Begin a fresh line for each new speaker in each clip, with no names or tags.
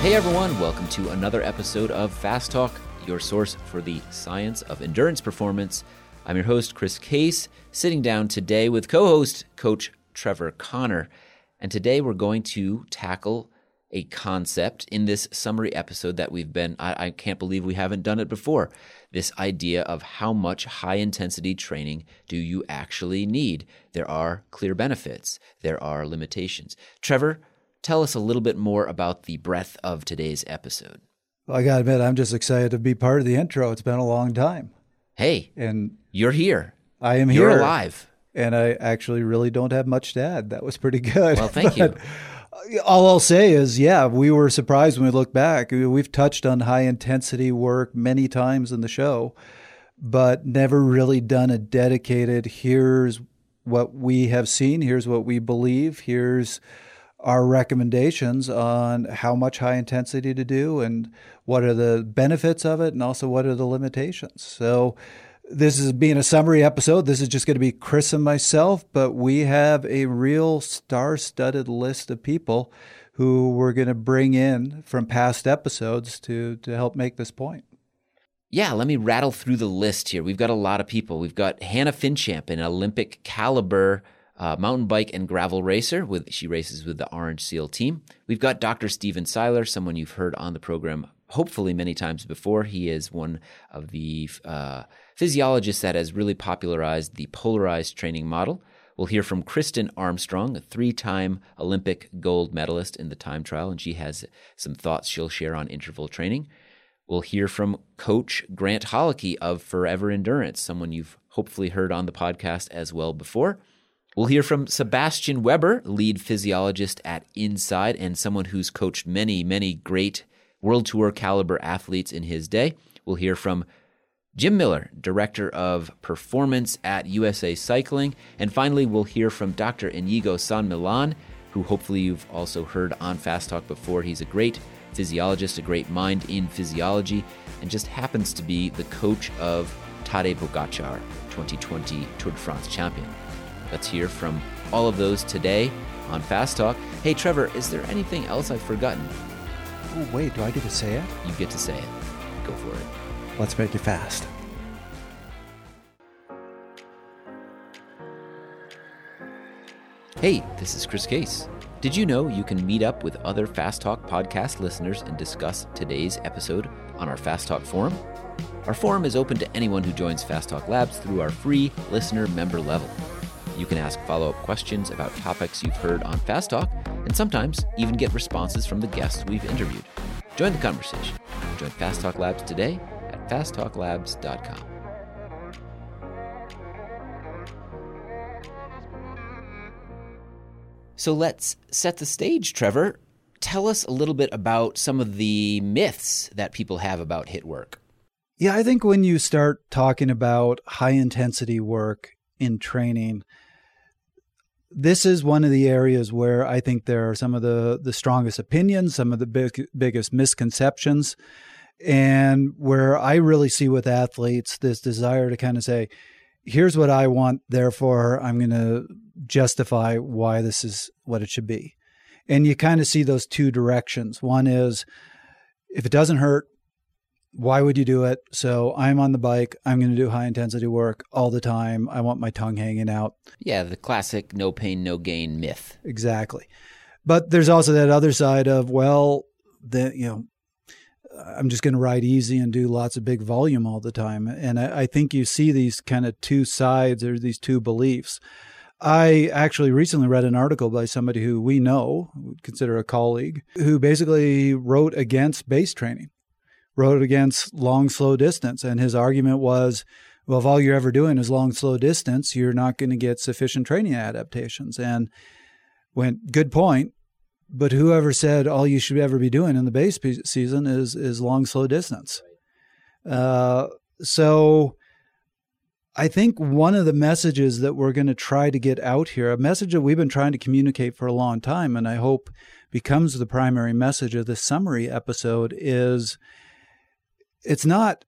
Hey everyone, welcome to another episode of Fast Talk, your source for the science of endurance performance. I'm your host, Chris Case, sitting down today with co host, Coach Trevor Connor. And today we're going to tackle a concept in this summary episode that we've been, I, I, can't believe we haven't done it before. This idea of how much high intensity training do you actually need? There are clear benefits, there are limitations. Trevor, tell us a little bit more about the breadth of today's episode.
Well, I got to admit, I'm just excited to be part of the intro. It's been a long time.
Hey, and you're here.
I am
here.
You're
alive.
And I actually really don't have much to add. That was pretty good.
Well, thank you.
Uh, all I'll say is, yeah, we were surprised when we look back. We've touched on high intensity work many times in the show, but never really done a dedicated here's what we have seen, here's what we believe, here's our recommendations on how much high intensity to do and what are the benefits of it and also what are the limitations. So, this is being a summary episode. This is just going to be Chris and myself, but we have a real star studded list of people who we're going to bring in from past episodes to, to help make this point.
Yeah, let me rattle through the list here. We've got a lot of people. We've got Hannah Finchamp, an Olympic caliber uh, mountain bike and gravel racer. With she races with the Orange Seal team. We've got Dr. Steven Seiler, someone you've heard on the program hopefully many times before. He is one of the uh, physiologists that has really popularized the polarized training model. We'll hear from Kristin Armstrong, a three time Olympic gold medalist in the time trial, and she has some thoughts she'll share on interval training. We'll hear from Coach Grant Holicky of Forever Endurance, someone you've hopefully heard on the podcast as well before. We'll hear from Sebastian Weber, lead physiologist at INSCYD, and someone who's coached many, many great World Tour caliber athletes in his day. We'll hear from Jim Miller, Director of Performance at USA Cycling. And finally, we'll hear from Dr. Inigo San Milan, who hopefully you've also heard on Fast Talk before. He's a great physiologist, a great mind in physiology, and just happens to be the coach of Tadej Pogacar, 2020 Tour de France champion. Let's hear from all of those today on Fast Talk. Hey, Trevor, is there anything else I've forgotten?
Oh, wait, do I get to say it?
You get to say it. Go for it.
Let's make it fast.
Hey, this is Chris Case. Did you know you can meet up with other Fast Talk podcast listeners and discuss today's episode on our Fast Talk forum? Our forum is open to anyone who joins Fast Talk Labs through our free listener member level. You can ask follow up questions about topics you've heard on Fast Talk, and sometimes even get responses from the guests we've interviewed. Join the conversation. Join Fast Talk Labs today at fasttalklabs.com. So let's set the stage, Trevor. Tell us a little bit about some of the myths that people have about hit work.
Yeah, I think when you start talking about high intensity work in training, this is one of the areas where I think there are some of the, the strongest opinions, some of the big, biggest misconceptions and where I really see with athletes this desire to kind of say, here's what I want, therefore I'm going to justify why this is what it should be. And you kind of see those two directions. One is if it doesn't hurt, why would you do it? So I'm on the bike. I'm going to do high intensity work all the time. I want my tongue hanging out.
Yeah, the classic no pain, no gain myth.
Exactly. But there's also that other side of, well, the, you know, I'm just going to ride easy and do lots of big volume all the time. And I, I think you see these kind of two sides or these two beliefs. I actually recently read an article by somebody who we know, would consider a colleague, who basically wrote against base training, wrote against long, slow distance. And his argument was, well, if all you're ever doing is long, slow distance, you're not going to get sufficient training adaptations. And went, good point but whoever said all you should ever be doing in the base season is is long slow distance uh, so i think one of the messages that we're going to try to get out here a message that we've been trying to communicate for a long time and i hope becomes the primary message of this summary episode is it's not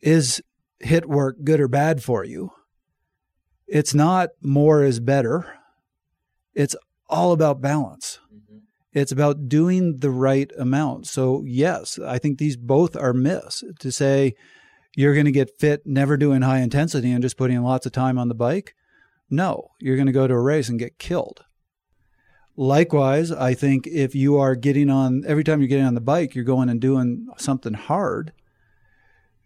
is hit work good or bad for you it's not more is better it's all about balance mm-hmm. It's about doing the right amount. So, yes, I think these both are myths. To say you're going to get fit never doing high intensity and just putting lots of time on the bike, no, you're going to go to a race and get killed. Likewise, I think if you are getting on, every time you're getting on the bike, you're going and doing something hard,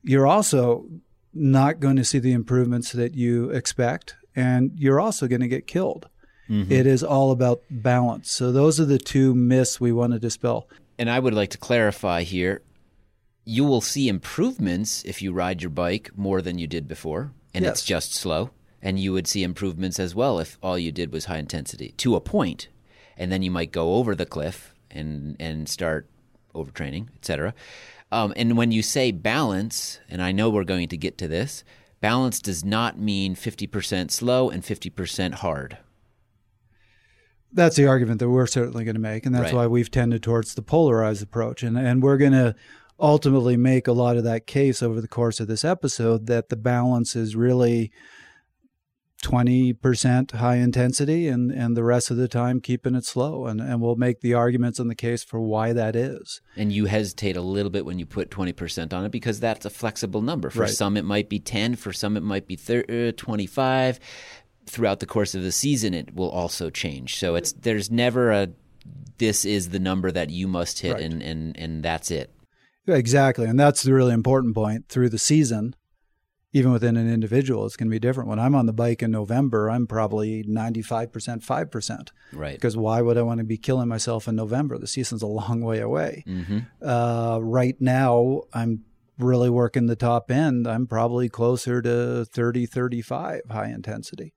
you're also not going to see the improvements that you expect, and you're also going to get killed. Mm-hmm. It is all about balance. So, those are the two myths we want to dispel.
And I would like to clarify here you will see improvements if you ride your bike more than you did before, and yes. it's just slow. And you would see improvements as well if all you did was high intensity to a point and then you might go over the cliff and and start overtraining, etc. Um, and when you say balance, and I know we're going to get to this, balance does not mean 50% slow and 50% hard.
That's the argument that we're certainly going to make, and that's right. why we've tended towards the polarized approach, and and we're going to ultimately make a lot of that case over the course of this episode that the balance is really 20% high intensity and, and the rest of the time keeping it slow. And, and we'll make the arguments in the case for why that is.
And you hesitate a little bit when you put 20% on it because that's a flexible number. For right. some, it might be 10, for some, it might be 30, uh, 25. Throughout the course of the season, it will also change. So it's there's never a this is the number that you must hit right. and, and, and that's it.
Exactly. And that's the really important point. Through the season, even within an individual, it's going to be different. When I'm on the bike in November, I'm probably 95%, 5%.
Right.
Because why would I want to be killing myself in November? The season's a long way away. Mm-hmm. Uh, right now, I'm really working the top end. I'm probably closer to 30, 35 high intensity.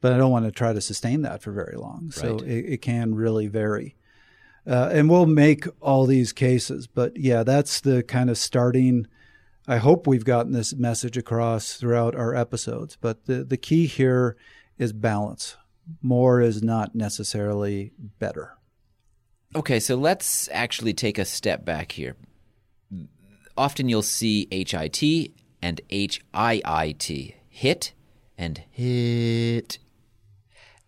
But I don't want to try to sustain that for very long. So right. it, it, can really vary. Uh, and we'll make all these cases. But yeah, that's the kind of starting – I hope we've gotten this message across throughout our episodes, but the, the key here is balance. More is not necessarily better.
Okay, so let's actually take a step back here. Often you'll see HIT and HIIT, hit and hit.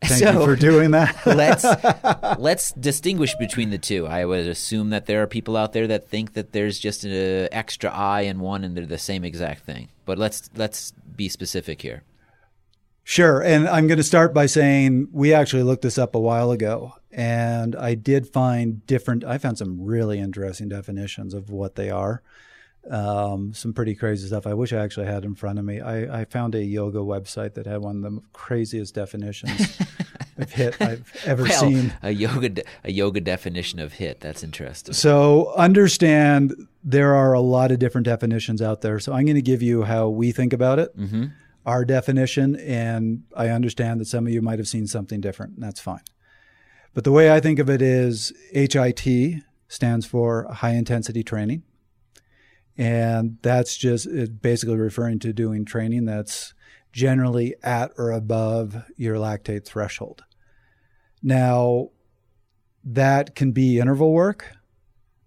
Thank so, you for doing that.
let's let's distinguish between the two. I would assume that there are people out there that think that there's just an extra I in one and they're the same exact thing. But let's let's be specific here.
Sure, and I'm going to start by saying we actually looked this up a while ago, and I did find different. I found some really interesting definitions of what they are um, some pretty crazy stuff. I wish I actually had in front of me. I, I found a yoga website that had one of the craziest definitions of hit I've ever
well,
seen.
A yoga de- a yoga definition of hit. That's interesting.
So understand there are a lot of different definitions out there. So I'm going to give you how we think about it, mm-hmm. our definition, and I understand that some of you might have seen something different. And that's fine. But the way I think of it is HIT stands for high intensity training. And that's just basically referring to doing training that's generally at or above your lactate threshold. Now, that can be interval work,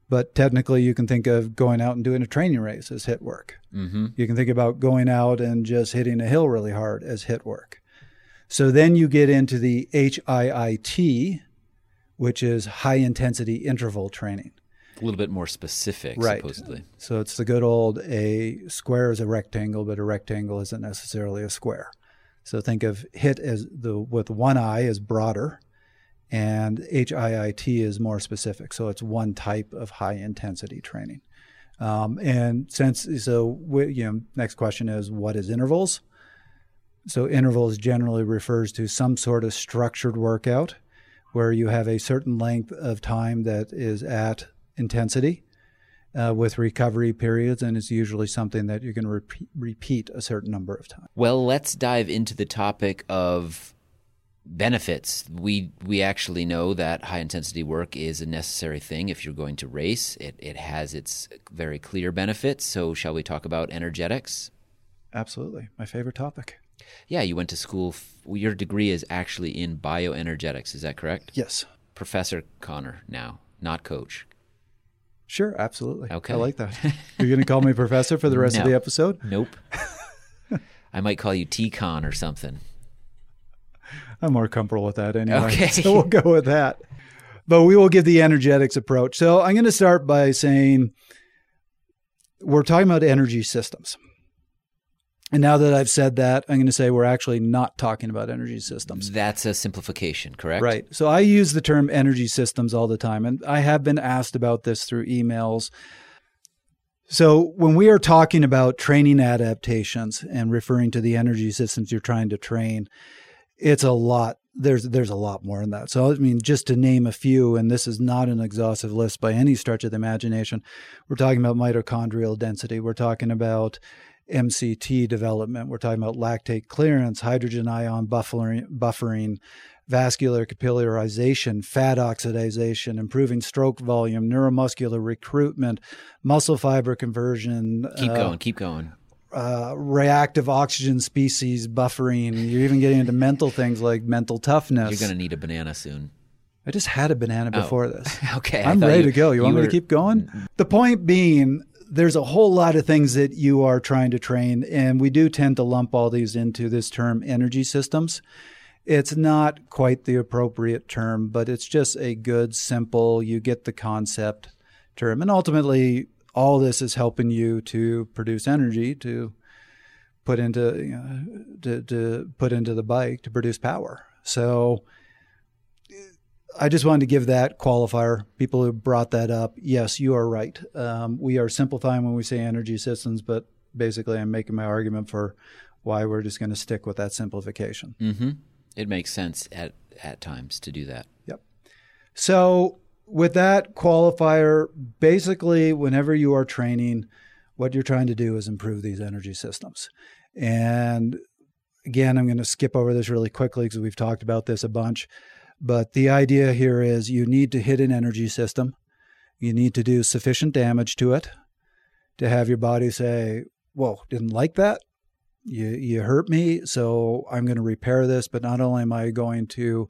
but technically you can think of going out and doing a training race as hit work. Mm-hmm. You can think about going out and just hitting a hill really hard as hit work. So then you get into the HIIT, which is high intensity interval training
a little bit more specific,
right.
supposedly.
So it's the good old a square is a rectangle, but a rectangle isn't necessarily a square. So think of hit as the with one eye is broader, and HIIT is more specific. So it's one type of high intensity training. Um, and since so we, you know, next question is what is intervals? So intervals generally refers to some sort of structured workout where you have a certain length of time that is at intensity uh, with recovery periods, and it's usually something that you're can repeat, repeat a certain number of times.
Well, let's dive into the topic of benefits. We we actually know that high intensity work is a necessary thing if you're going to race. It it has its very clear benefits. So, shall we talk about energetics?
Absolutely, my favorite topic.
Yeah, you went to school. Your degree is actually in bioenergetics. Is that correct?
Yes.
Professor Connor now, not coach.
Sure, absolutely.
Okay.
I like that. You're going to call me professor for the rest no. of the episode?
Nope. I might call you T-Con or something.
I'm more comfortable with that anyway. Okay. So we'll go with that. but we will give the energetics approach. So I'm going to start by saying we're talking about energy systems. And now that I've said that, I'm going to say we're actually not talking about energy systems.
That's a simplification, correct?
Right. So I use the term energy systems all the time, and I have been asked about this through emails. So when we are talking about training adaptations and referring to the energy systems you're trying to train, it's a lot. There's there's a lot more in that. So I mean, just to name a few, and this is not an exhaustive list by any stretch of the imagination. We're talking about mitochondrial density. We're talking about MCT development. We're talking about lactate clearance, hydrogen ion buffering, buffering vascular capillarization, fat oxidation, improving stroke volume, neuromuscular recruitment, muscle fiber conversion.
Keep uh, going, keep going.
Uh, reactive oxygen species buffering. You're even getting into mental things like mental toughness.
You're going to need a banana soon.
I just had a banana oh. before this.
okay.
I'm ready you, to go. You, you want were... me to keep going? The point being, there's a whole lot of things that you are trying to train, and we do tend to lump all these into this term energy systems. It's not quite the appropriate term, but it's just a good, simple, you get the concept term. And ultimately, all this is helping you to produce energy to put into you know, to, to put into the bike to produce power. So I just wanted to give that qualifier. People who brought that up, yes, you are right. Um, we are simplifying when we say energy systems, but basically, I'm making my argument for why we're just going to stick with that simplification.
Mm-hmm. It makes sense at at times to do that.
Yep. So with that qualifier, basically, whenever you are training, what you're trying to do is improve these energy systems. And again, I'm going to skip over this really quickly because we've talked about this a bunch. But the idea here is you need to hit an energy system. You need to do sufficient damage to it to have your body say, Whoa, didn't like that. You, you hurt me, so I'm going to repair this. But not only am I going to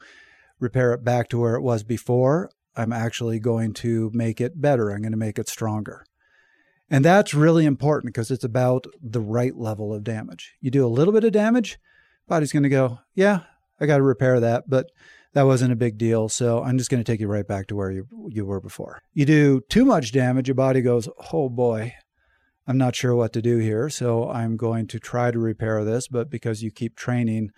repair it back to where it was before, I'm actually going to make it better. I'm going to make it stronger. And that's really important because it's about the right level of damage. You do a little bit of damage, body's going to go, yeah, I got to repair that. But that wasn't a big deal. So I'm just going to take you right back to where you, you were before. You do too much damage, your body goes, oh boy, I'm not sure what to do here. So I'm going to try to repair this. But because you keep training,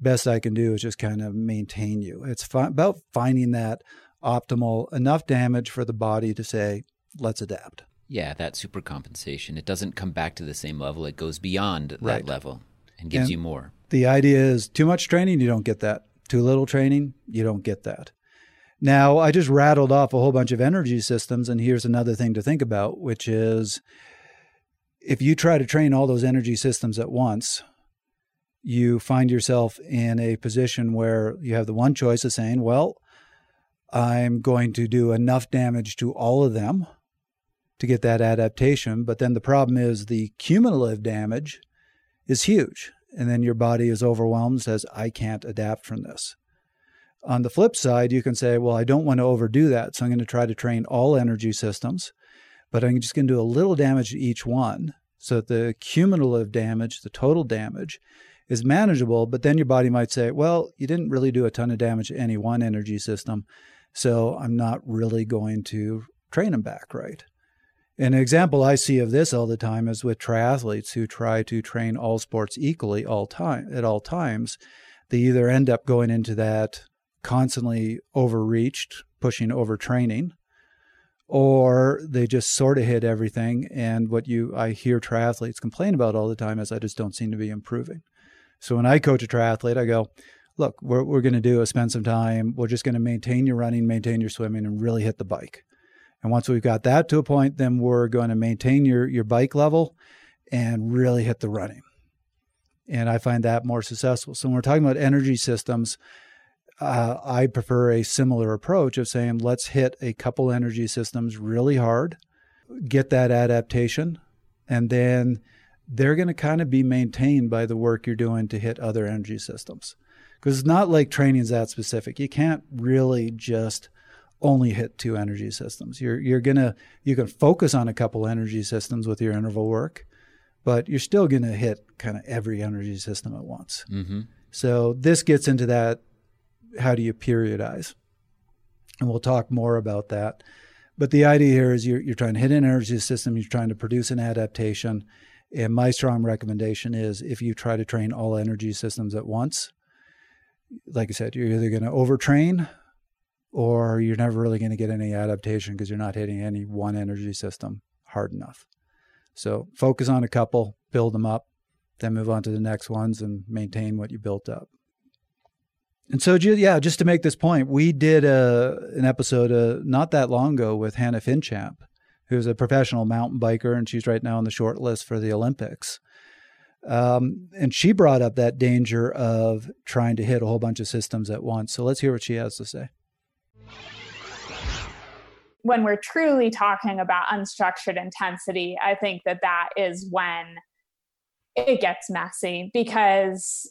best I can do is just kind of maintain you. It's fi- about finding that optimal enough damage for the body to say, let's adapt.
Yeah, that super compensation. It doesn't come back to the same level. It goes beyond that level and gives and you more.
The idea is too much training, you don't get that. Too little training, you don't get that. Now, I just rattled off a whole bunch of energy systems, and here's another thing to think about, which is if you try to train all those energy systems at once, you find yourself in a position where you have the one choice of saying, well, I'm going to do enough damage to all of them to get that adaptation. But then the problem is the cumulative damage is huge and then your body is overwhelmed says i can't adapt from this. On the flip side you can say well i don't want to overdo that so i'm going to try to train all energy systems but i'm just going to do a little damage to each one so that the cumulative damage the total damage is manageable. But then your body might say well you didn't really do a ton of damage to any one energy system so i'm not really going to train them back right an example I see of this all the time is with triathletes who try to train all sports equally all time at all times. They either end up going into that constantly overreached, pushing overtraining, or they just sort of hit everything. And what you I hear triathletes complain about all the time is I just don't seem to be improving. So when I coach a triathlete, I go, look, what we're going to do is spend some time. We're just going to maintain your running, maintain your swimming, and really hit the bike. And once we've got that to a point, then we're going to maintain your, your bike level and really hit the running. And I find that more successful. So when we're talking about energy systems, uh, I prefer a similar approach of saying, let's hit a couple energy systems really hard, get that adaptation, and then they're going to kind of be maintained by the work you're doing to hit other energy systems. Because it's not like training is that specific. You can't really just only hit two energy systems. You're you're gonna you can focus on a couple energy systems with your interval work, but you're still gonna hit kind of every energy system at once.
Mm-hmm.
So this gets into that. How do you periodize? And we'll talk more about that. But the idea here is you're, you're trying to hit an energy system, you're trying to produce an adaptation. And my strong recommendation is if you try to train all energy systems at once, like I said, you're either going to overtrain or you're never really going to get any adaptation because you're not hitting any one energy system hard enough. So focus on a couple, build them up, then move on to the next ones and maintain what you built up. And so, yeah, just to make this point, we did a, an episode uh, not that long ago with Hannah Finchamp, who's a professional mountain biker, and she's right now on the short list for the Olympics. Um, and she brought up that danger of trying to hit a whole bunch of systems at once. So let's hear what she has to say.
When we're truly talking about unstructured intensity, I think that that is when it gets messy because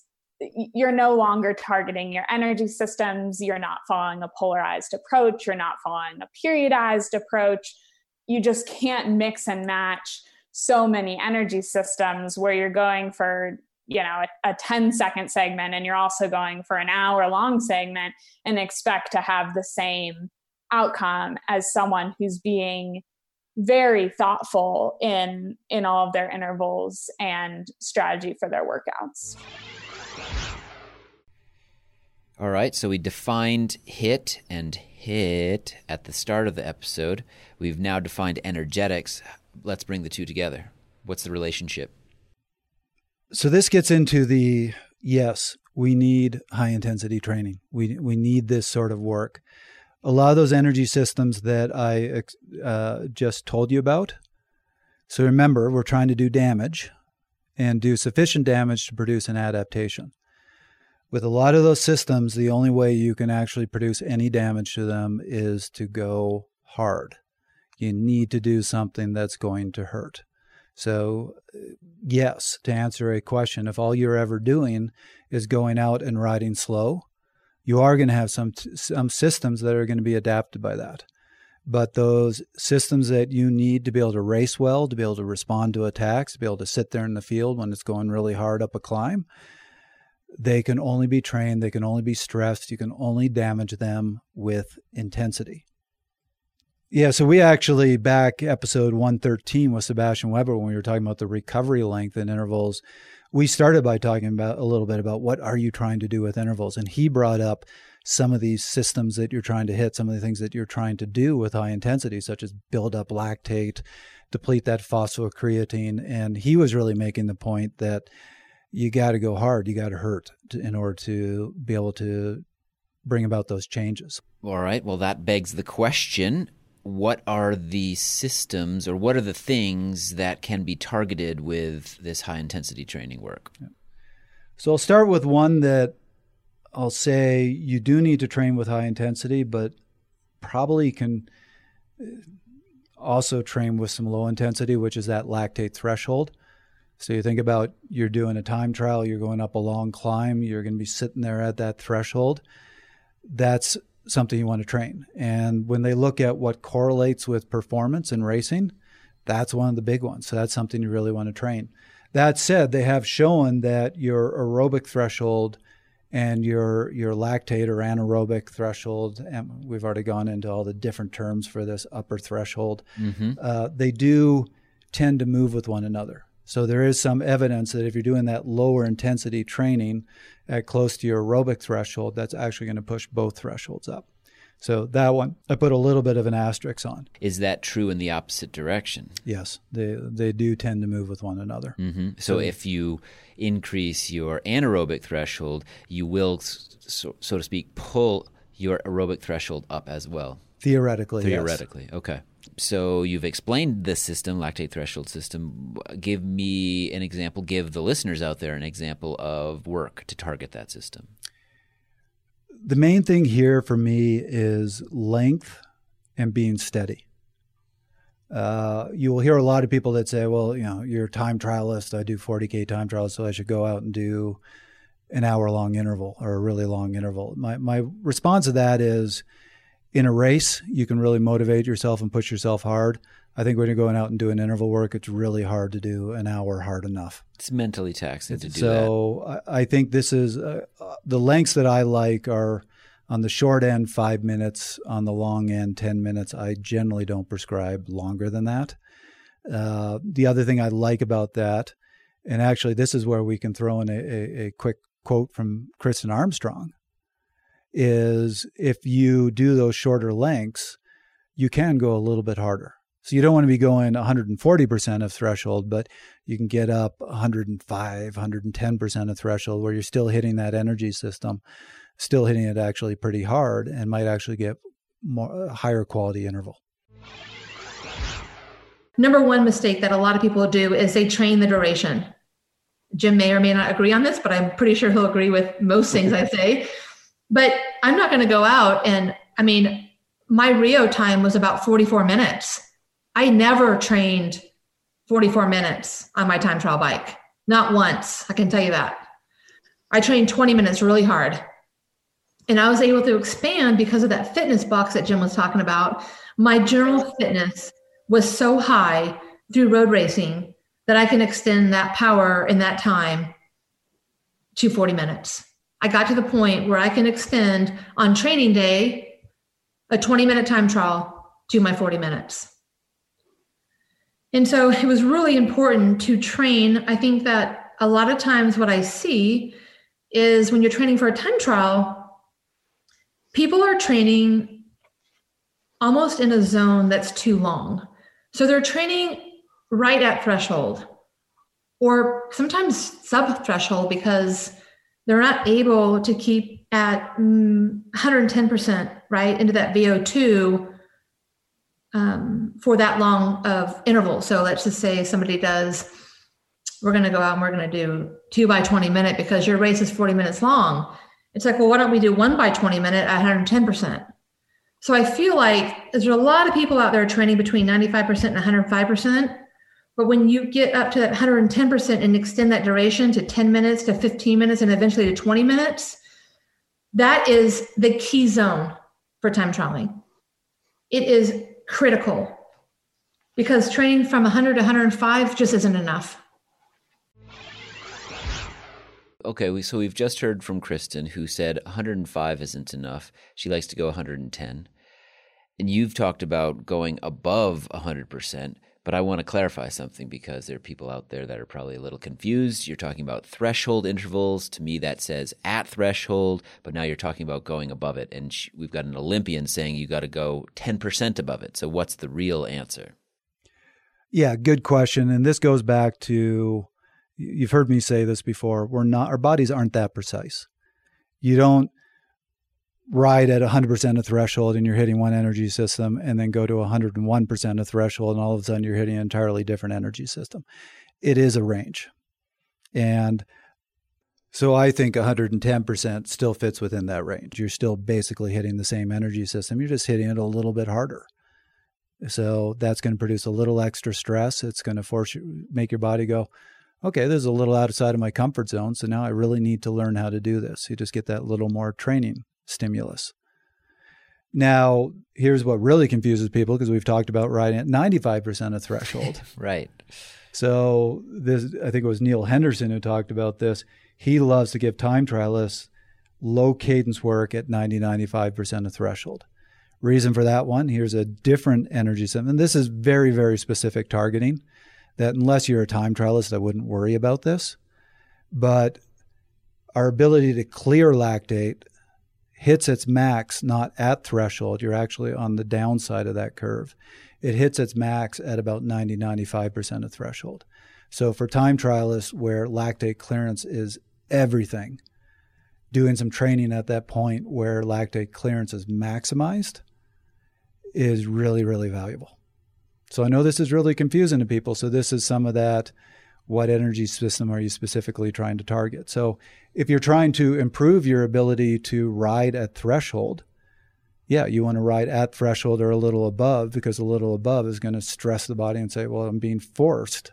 you're no longer targeting your energy systems. You're not following a polarized approach. You're not following a periodized approach. You just can't mix and match so many energy systems where you're going for you know a, a 10 second segment and you're also going for an hour long segment and expect to have the same outcome as someone who's being very thoughtful in in all of their intervals and strategy for their workouts.
All right, so we defined HIT and HIT at the start of the episode. We've now defined energetics. Let's bring the two together. What's the relationship?
So this gets into the yes, we need high intensity training. We we need this sort of work. A lot of those energy systems that I uh, just told you about. So remember, we're trying to do damage and do sufficient damage to produce an adaptation with a lot of those systems, the only way you can actually produce any damage to them is to go hard. You need to do something that's going to hurt. So, yes, to answer a question, if all you're ever doing is going out and riding slow, you are going to have some some systems that are going to be adapted by that. But those systems that you need to be able to race well, to be able to respond to attacks, to be able to sit there in the field when it's going really hard up a climb, they can only be trained, they can only be stressed, you can only damage them with intensity. Yeah, so we actually back episode 113 with Sebastian Weber when we were talking about the recovery length and intervals, we started by talking about a little bit about what are you trying to do with intervals and he brought up some of these systems that you're trying to hit, some of the things that you're trying to do with high intensity such as build up lactate, deplete that phosphocreatine and he was really making the point that you got to go hard, you got to hurt in order to be able to bring about those changes.
All right. Well, that begs the question what are the systems or what are the things that can be targeted with this high intensity training work?
So I'll start with one that I'll say you do need to train with high intensity, but probably can uh, also train with some low intensity, which is that lactate threshold. So you think about you're doing a time trial, you're going up a long climb, you're going to be sitting there at that threshold. That's something you want to train. And when they look at what correlates with performance in racing, that's one of the big ones. So that's something you really want to train. That said, they have shown that your aerobic threshold and your your lactate or anaerobic threshold, and we've already gone into all the different terms for this upper threshold. Mm-hmm. Uh, they do tend to move with one another. So there is some evidence that if you're doing that lower intensity training at close to your aerobic threshold, that's actually going to push both thresholds up. So that one I put a little bit of an asterisk on.
Is that true in the opposite direction?
Yes, they they do tend to move with one another.
Mm-hmm. So, so, if you increase your anaerobic threshold, you will, so, so to speak, pull your aerobic threshold up as well.
Theoretically,
theoretically,
yes.
okay so you've explained this system, lactate threshold system. Give me an example. Give the listeners out there an example of work to target that system.
The main thing here for me is length and being steady. Uh, you will hear a lot of people that say, "Well, you know, you're a time trialist. I do 40k time trials, so I should go out and do an hour long interval or a really long interval." My my response to that is in a race, you can really motivate yourself and push yourself hard. I think when you're going out and doing interval work, it's really hard to do an hour hard enough.
It's mentally taxing to do
so that. So I think this is uh, uh, the lengths that I like are on the short end, five minutes. On the long end, 10 minutes. I generally don't prescribe longer than that. Uh, the other thing I like about that, and actually, this is where we can throw in a, a, a quick quote from Kristin Armstrong, is if you do those shorter lengths, you can go a little bit harder. So you don't want to be going 140% of threshold, but you can get up 105, 110% of threshold where you're still hitting that energy system, still hitting it actually pretty hard and might actually get more uh, higher quality interval.
Number one mistake that a lot of people do is they train the duration. Jim may or may not agree on this, but I'm pretty sure he'll agree with most things I say. But I'm not going to go out and, I mean, my Rio time was about 44 minutes. I never trained 44 minutes on my time trial bike. Not once, I can tell you that. I trained 20 minutes really hard. And I was able to expand because of that fitness box that Jim was talking about. My general fitness was so high through road racing that I can extend that power in that time to 40 minutes. I got to the point where I can extend on training day a 20 minute time trial to my 40 minutes. And so it was really important to train. I think that a lot of times what I see is when you're training for a time trial, people are training almost in a zone that's too long. So they're training right at threshold or sometimes sub threshold because they're not able to keep at 110% right into that VO2 um, for that long of interval. So let's just say somebody does, we're going to go out and we're going to do two by 20 minute because your race is 40 minutes long. It's like, well, why don't we do one by 20 minute at 110%? So I feel like there's a lot of people out there training between 95% and 105%. But when you get up to that 110% and extend that duration to 10 minutes to 15 minutes and eventually to 20 minutes, that is the key zone for time trialing. It is critical because training from 100 to 105 just isn't enough.
Okay, so we've just heard from Kristin who said 105 isn't enough. She likes to go 110. And you've talked about going above 100%, but I want to clarify something because there are people out there that are probably a little confused. You're talking about threshold intervals. To me, that says at threshold, but now you're talking about going above it. And we've got an Olympian saying you got to go 10% above it. So, what's the real answer?
Yeah, good question. And this goes back to you've heard me say this before. We're not, our bodies aren't that precise. You don't ride at 100% of threshold and you're hitting one energy system and then go to 101% of threshold and all of a sudden you're hitting an entirely different energy system. It is a range. And so I think 110% still fits within that range. You're still basically hitting the same energy system. You're just hitting it a little bit harder. So that's going to produce a little extra stress. It's going to force you make your body go, okay, this is a little outside of my comfort zone. So now I really need to learn how to do this. You just get that little more training stimulus. Now, here's what really confuses people because we've talked about riding at 95% of threshold.
right.
So this I think it was Neal Henderson who talked about this. He loves to give time trialists low cadence work at 90 95% of threshold. Reason for that one, here's a different energy system. And this is very very specific targeting that unless you're a time trialist I wouldn't worry about this. But our ability to clear lactate hits its max not at threshold, you're actually on the downside of that curve. It hits its max at about 90 95% of threshold. So for time trialists where lactate clearance is everything, doing some training at that point where lactate clearance is maximized is really, really valuable. So I know this is really confusing to people. So this is some of that what energy system are you specifically trying to target? So, if you're trying to improve your ability to ride at threshold, yeah, you want to ride at threshold or a little above because a little above is going to stress the body and say, well, I'm being forced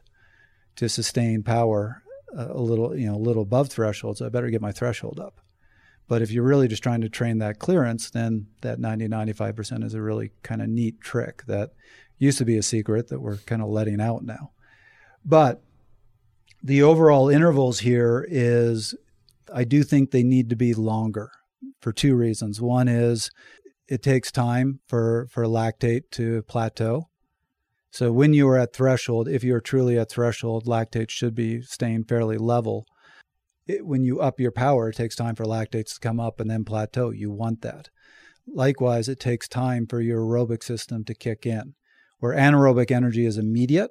to sustain power uh, a little, you know, a little above threshold, so I better get my threshold up. But if you're really just trying to train that clearance, then that 90 95% is a really kind of neat trick that used to be a secret that we're kind of letting out now. But the overall intervals here is I do think they need to be longer. for two reasons. One is it takes time for, for lactate to plateau. So when you are at threshold, if you're truly at threshold, lactate should be staying fairly level. It, when you up your power, it takes time for lactates to come up and then plateau. You want that. Likewise, it takes time for your aerobic system to kick in. Where anaerobic energy is immediate,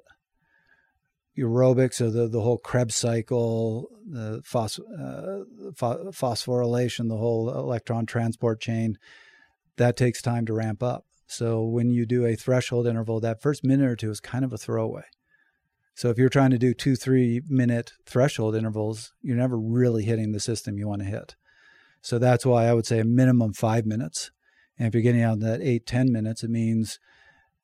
aerobic, so the, the whole Krebs cycle, the phos, uh, phosphorylation, the whole electron transport chain, that takes time to ramp up. So when you do a threshold interval, that first minute or two is kind of a throwaway. So if you're trying to do two, three minute threshold intervals, you're never really hitting the system you want to hit. So that's why I would say a minimum five minutes. And if you're getting out that eight, 10 minutes, it means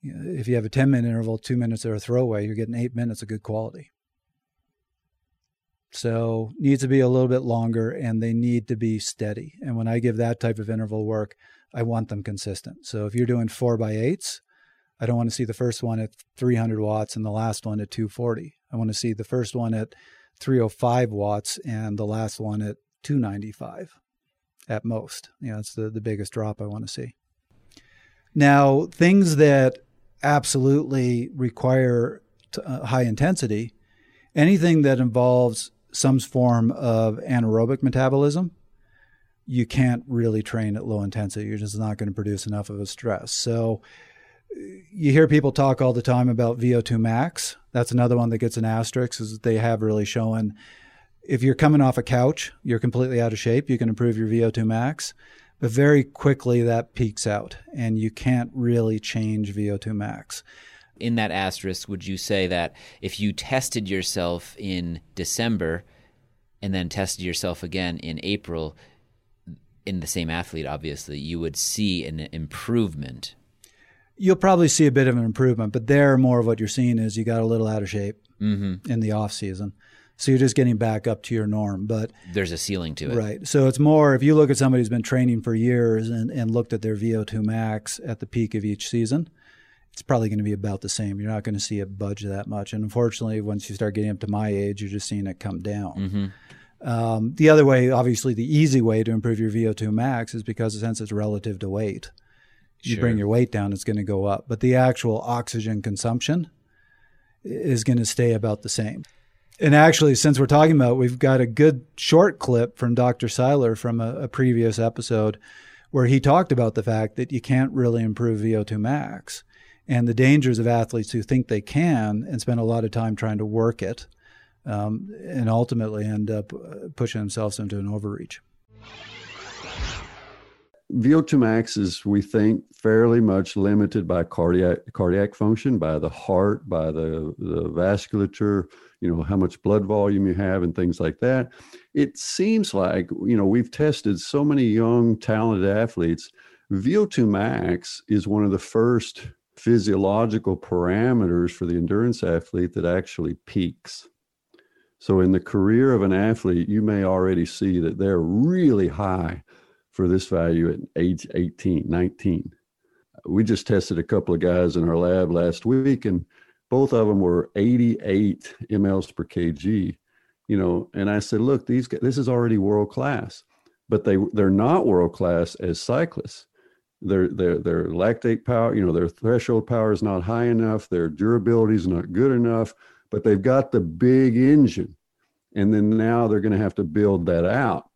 if you have a 10 minute interval, two minutes are a throwaway, you're getting eight minutes of good quality. So needs to be a little bit longer and they need to be steady. And when I give that type of interval work, I want them consistent. So if you're doing four by eights, I don't want to see the first one at 300 watts and the last one at 240. I want to see the first one at 305 watts and the last one at 295 at most. You know, that's the, the biggest drop I want to see. Now, things that absolutely require t- uh, high intensity, anything that involves some form of anaerobic metabolism, you can't really train at low intensity. You're just not going to produce enough of a stress. So you hear people talk all the time about VO2 max. That's another one that gets an asterisk is they have really shown if you're coming off a couch, you're completely out of shape, you can improve your VO2 max. But very quickly that peaks out and you can't really change VO2 max
in that asterisk, would you say that if you tested yourself in December and then tested yourself again in April, in the same athlete, obviously, you would see an improvement.
You'll probably see a bit of an improvement, but there, more of what you're seeing is you got a little out of shape mm-hmm. in the off season. So you're just getting back up to your norm. But
there's a ceiling to it.
Right. So it's more if you look at somebody who's been training for years and, and looked at their VO2 max at the peak of each season, it's probably going to be about the same. You're not going to see it budge that much. And unfortunately, once you start getting up to my age, you're just seeing it come down. Mm-hmm. Um, the other way, obviously, the easy way to improve your VO2 max is because since it's relative to weight, you sure. bring your weight down, it's going to go up. But the actual oxygen consumption is going to stay about the same. And actually, since we're talking about, we've got a good short clip from Dr. Seiler from a, a previous episode where he talked about the fact that you can't really improve VO2 max and the dangers of athletes who think they can and spend a lot of time trying to work it um, and ultimately end up uh, pushing themselves into an overreach.
VO2 max is, we think, fairly much limited by cardiac cardiac function, by the heart, by the, the vasculature, you know, how much blood volume you have and things like that. It seems like, you know, we've tested so many young, talented athletes. VO2 max is one of the first physiological parameters for the endurance athlete that actually peaks. So, in the career of an athlete, you may already see that they're really high for this value at age 18, 19. We just tested a couple of guys in our lab last week, and both of them were 88 mLs per kg. You know, and I said, look, these this is already world class, but they they're not world class as cyclists. Their their their lactate power, you know, their threshold power is not high enough. Their durability is not good enough but they've got the big engine. And then now they're going to have to build that out.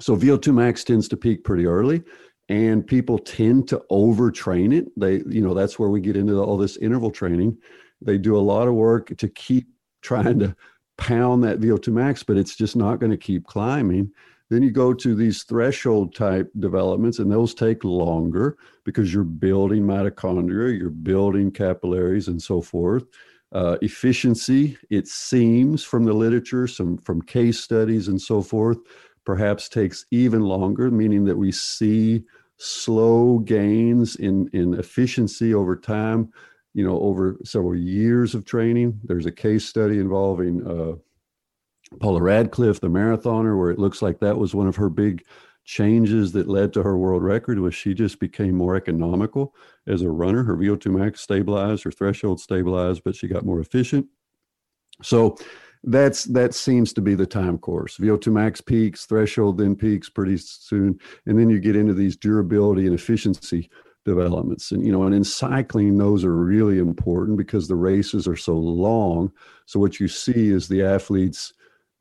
So VO2 max tends to peak pretty early and people tend to overtrain it. They, you know, that's where we get into all this interval training. They do a lot of work to keep trying to pound that VO2 max, but it's just not going to keep climbing. Then you go to these threshold type developments, and those take longer because you're building mitochondria, you're building capillaries, and so forth. Uh, efficiency, it seems from the literature, some from case studies and so forth, perhaps takes even longer, meaning that we see slow gains in, in efficiency over time, you know, over several years of training. There's a case study involving uh, Paula Radcliffe, the marathoner, where it looks like that was one of her big changes that led to her world record was she just became more economical as a runner. Her VO2 max stabilized, her threshold stabilized, but she got more efficient. So that's that seems to be the time course. VO2 max peaks, threshold then peaks pretty soon, and then you get into these durability and efficiency developments. And you know, and in cycling, those are really important because the races are so long. So what you see is the athletes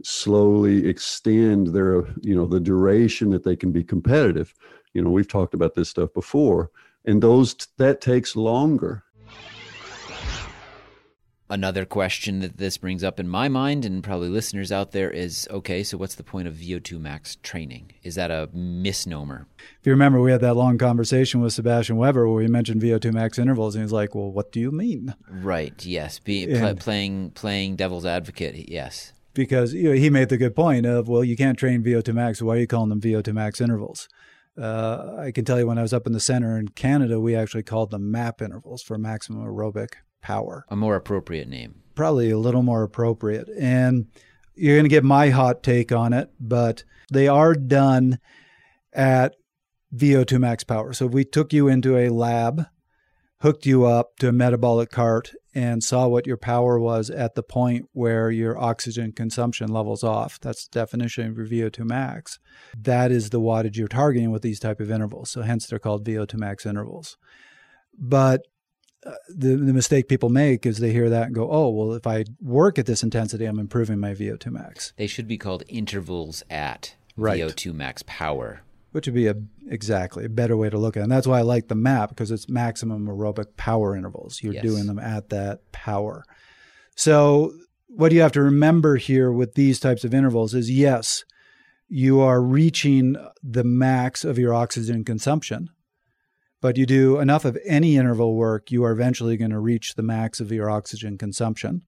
slowly extend their you know the duration that they can be competitive you know we've talked about this stuff before and those that takes longer
Another question that this brings up in my mind and probably listeners out there is okay, so what's the point of VO2 max training? Is that a misnomer?
If you remember, we had that long conversation with Sebastian Weber where we mentioned VO2 max intervals, and he's like, Well, what do you mean?
Right, yes. Be, pl- playing, playing devil's advocate, yes.
Because you know, he made the good point of, Well, you can't train VO2 max, why are you calling them VO2 max intervals? Uh, I can tell you when I was up in the center in Canada, we actually called them MAP intervals for maximum aerobic power.
A more appropriate name.
Probably a little more appropriate. And you're going to get my hot take on it, but they are done at VO2 max power. So if we took you into a lab, hooked you up to a metabolic cart, and saw what your power was at the point where your oxygen consumption levels off. That's the definition of your VO2 max. That is the wattage you're targeting with these type of intervals. So hence they're called VO2 max intervals. But the, the mistake people make is they hear that and go, oh, well, if I work at this intensity, I'm improving my VO2 max.
They should be called intervals at
Right.
VO2 max power.
Which would be a exactly a better way to look at it. And that's why I like the map because it's maximum aerobic power intervals. You're
Yes.
doing them at that power. So what you have to remember here with these types of intervals is yes, you are reaching the max of your oxygen consumption. But you do enough of any interval work, you are eventually going to reach the max of your oxygen consumption.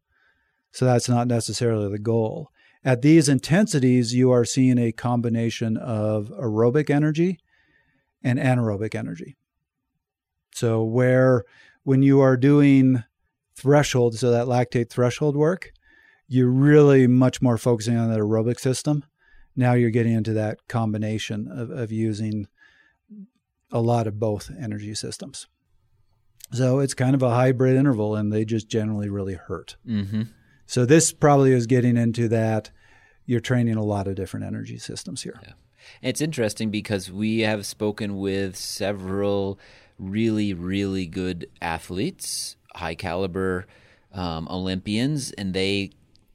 So that's not necessarily the goal. At these intensities, you are seeing a combination of aerobic energy and anaerobic energy. So, where when you are doing threshold, so that lactate threshold work, you're really much more focusing on that aerobic system. Now you're getting into that combination of, of using a lot of both energy systems. So it's kind of a hybrid interval, and they just generally really hurt.
Mm-hmm.
So this probably is getting into that you're training a lot of different energy systems here.
Yeah. It's interesting because we have spoken with several really, really good athletes, high caliber um, Olympians, and they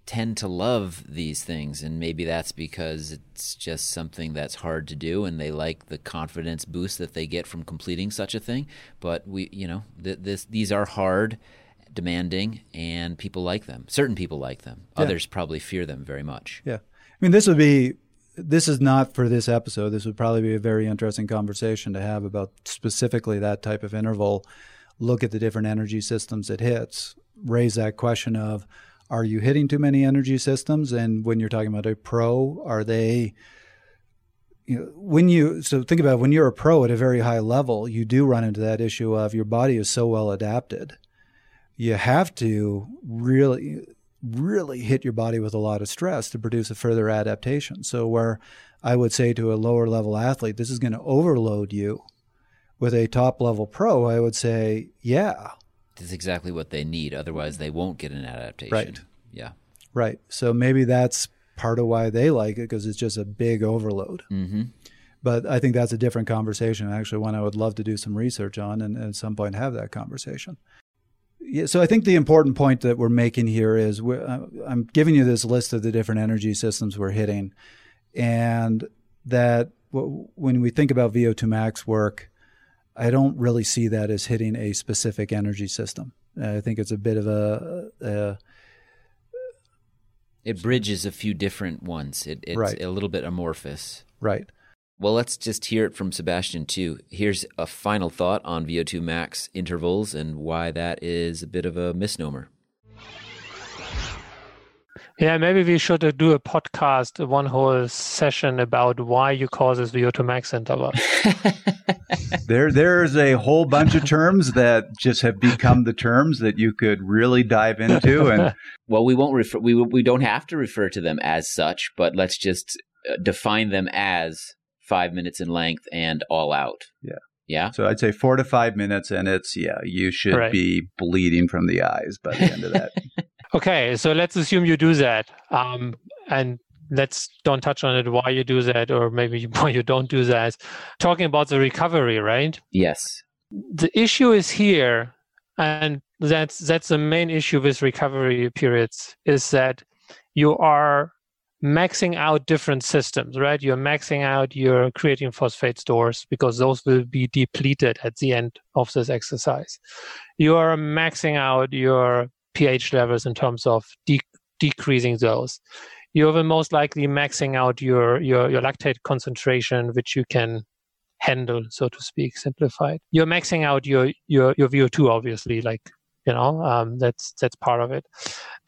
tend to love these things. And maybe that's because it's just something that's hard to do, and they like the confidence boost that they get from completing such a thing. But we, you know, th- this these are hard. Demanding and people like them. Certain people like them.
Yeah.
Others probably fear them very much.
Yeah. I mean, this would be, this is not for this episode. This would probably be a very interesting conversation to have about specifically that type of interval. Look at the different energy systems it hits. Raise that question of, are you hitting too many energy systems? And when you're talking about a pro, are they, you know, when you, so think about it, when you're a pro at a very high level, you do run into that issue of your body is so well adapted. You have to really, really hit your body with a lot of stress to produce a further adaptation. So, where I would say to a lower level athlete, this is going to overload you. With a top level pro, I would say, yeah,
That's exactly what they need. Otherwise, they won't get an adaptation.
Right.
Yeah.
right. So maybe that's part of why they like it because it's just a big overload.
Mm-hmm.
But I think that's a different conversation. Actually, one I would love to do some research on and, and at some point have that conversation. Yeah, so I think the important point that we're making here is we're, uh, I'm giving you this list of the different energy systems we're hitting, and that w- when we think about VO2 max work, I don't really see that as hitting a specific energy system. I think it's a bit of a, a
It bridges a few different ones. It, it's
Right.
a little bit amorphous.
right.
Well, let's just hear it from Sebastian too. Here's a final thought on VO2 max intervals and why that is a bit of a misnomer.
Yeah, maybe we should uh, do a podcast, uh, one whole session about why you call this VO2 max interval.
There, there's a whole bunch of terms that just have become the terms that you could really dive into, and
Well, we won't refer. We we don't have to refer to them as such, but let's just uh, define them as five minutes in length and all out.
Yeah.
Yeah.
so I'd say four to five minutes, and it's yeah, you should
Right.
be bleeding from the eyes by the end of that.
Okay, so let's assume you do that, um, and let's don't touch on it why you do that, or maybe why you don't do that. Talking about the recovery, right?
Yes.
The issue is here, and that's that's the main issue with recovery periods is that you are maxing out different systems, right? You're maxing out your creatine phosphate stores because those will be depleted at the end of this exercise. You are maxing out your pH levels in terms of de- decreasing those. You will most likely maxing out your, your, your lactate concentration, which you can handle, so to speak, simplified. You're maxing out your, your, your VO2, obviously, like, you know, um, that's, that's part of it.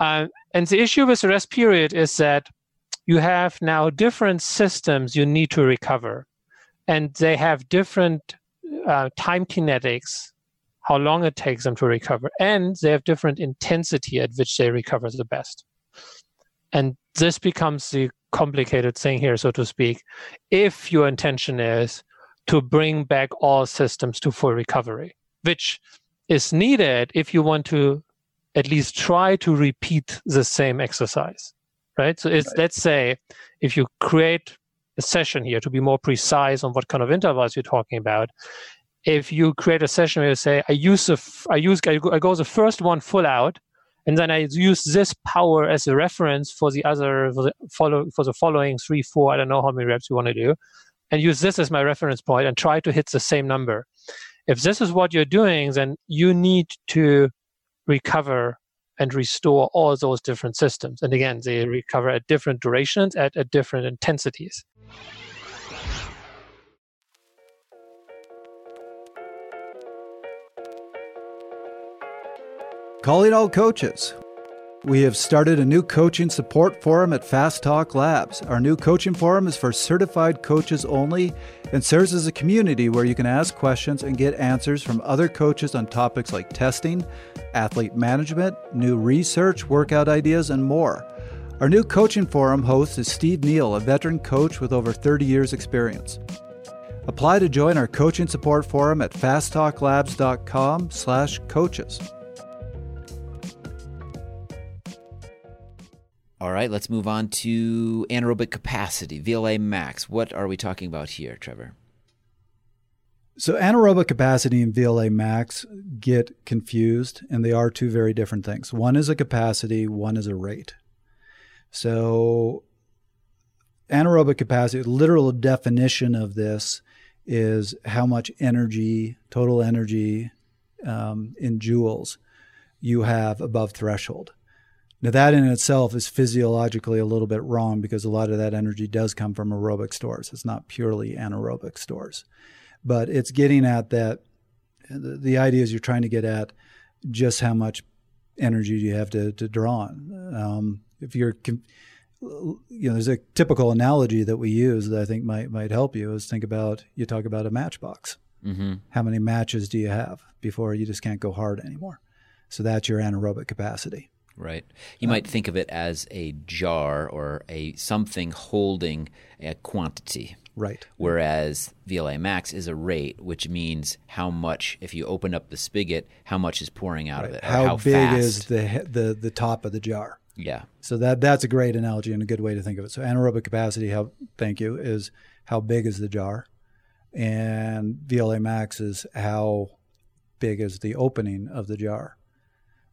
Uh, and the issue with the rest period is that you have now different systems you need to recover, and they have different uh, time kinetics, how long it takes them to recover, and they have different intensity at which they recover the best. And this becomes the complicated thing here, so to speak. If your intention is to bring back all systems to full recovery, which is needed if you want to at least try to repeat the same exercise right? So it's, right. let's say if you create a session here to be more precise on what kind of intervals you're talking about, if you create a session where you say, I use a, I use, I go, I go the first one full out, and then I use this power as a reference for the other, for the follow, for the following three, four, I don't know how many reps you want to do, and use this as my reference point and try to hit the same number. If this is what you're doing, then you need to recover and restore all those different systems. And again, they recover at different durations, at, at different intensities.
Calling all coaches. We have started a new coaching support forum at Fast Talk Labs. Our new coaching forum is for certified coaches only and serves as a community where you can ask questions and get answers from other coaches on topics like testing, athlete management, new research, workout ideas, and more. Our new coaching forum host is Steve Neal, a veteran coach with over 30 years' experience. Apply to join our coaching support forum at fasttalklabs.com/coaches.
All right, let's move on to anaerobic capacity, VLA max. What are we talking about here, Trevor?
So, anaerobic capacity and VLA max get confused, and they are two very different things. One is a capacity, one is a rate. So, anaerobic capacity, literal definition of this is how much energy, total energy um, in joules, you have above threshold. Now, that in itself is physiologically a little bit wrong because a lot of that energy does come from aerobic stores. It's not purely anaerobic stores, but it's getting at that. The idea is you're trying to get at just how much energy you have to, to draw on. Um, if you're, you know, there's a typical analogy that we use that I think might might help you is think about you talk about a matchbox. Mm-hmm. How many matches do you have before you just can't go hard anymore? So that's your anaerobic capacity.
Right. You um, might think of it as a jar or a something holding a quantity.
Right.
Whereas VLA max is a rate, which means how much, if you open up the spigot, how much is pouring out right. of it.
How,
how,
big
fast.
is the, the the top of the jar?
Yeah.
So that that's a great analogy and a good way to think of it. So anaerobic capacity, how thank you, is how big is the jar, and VLA max is how big is the opening of the jar.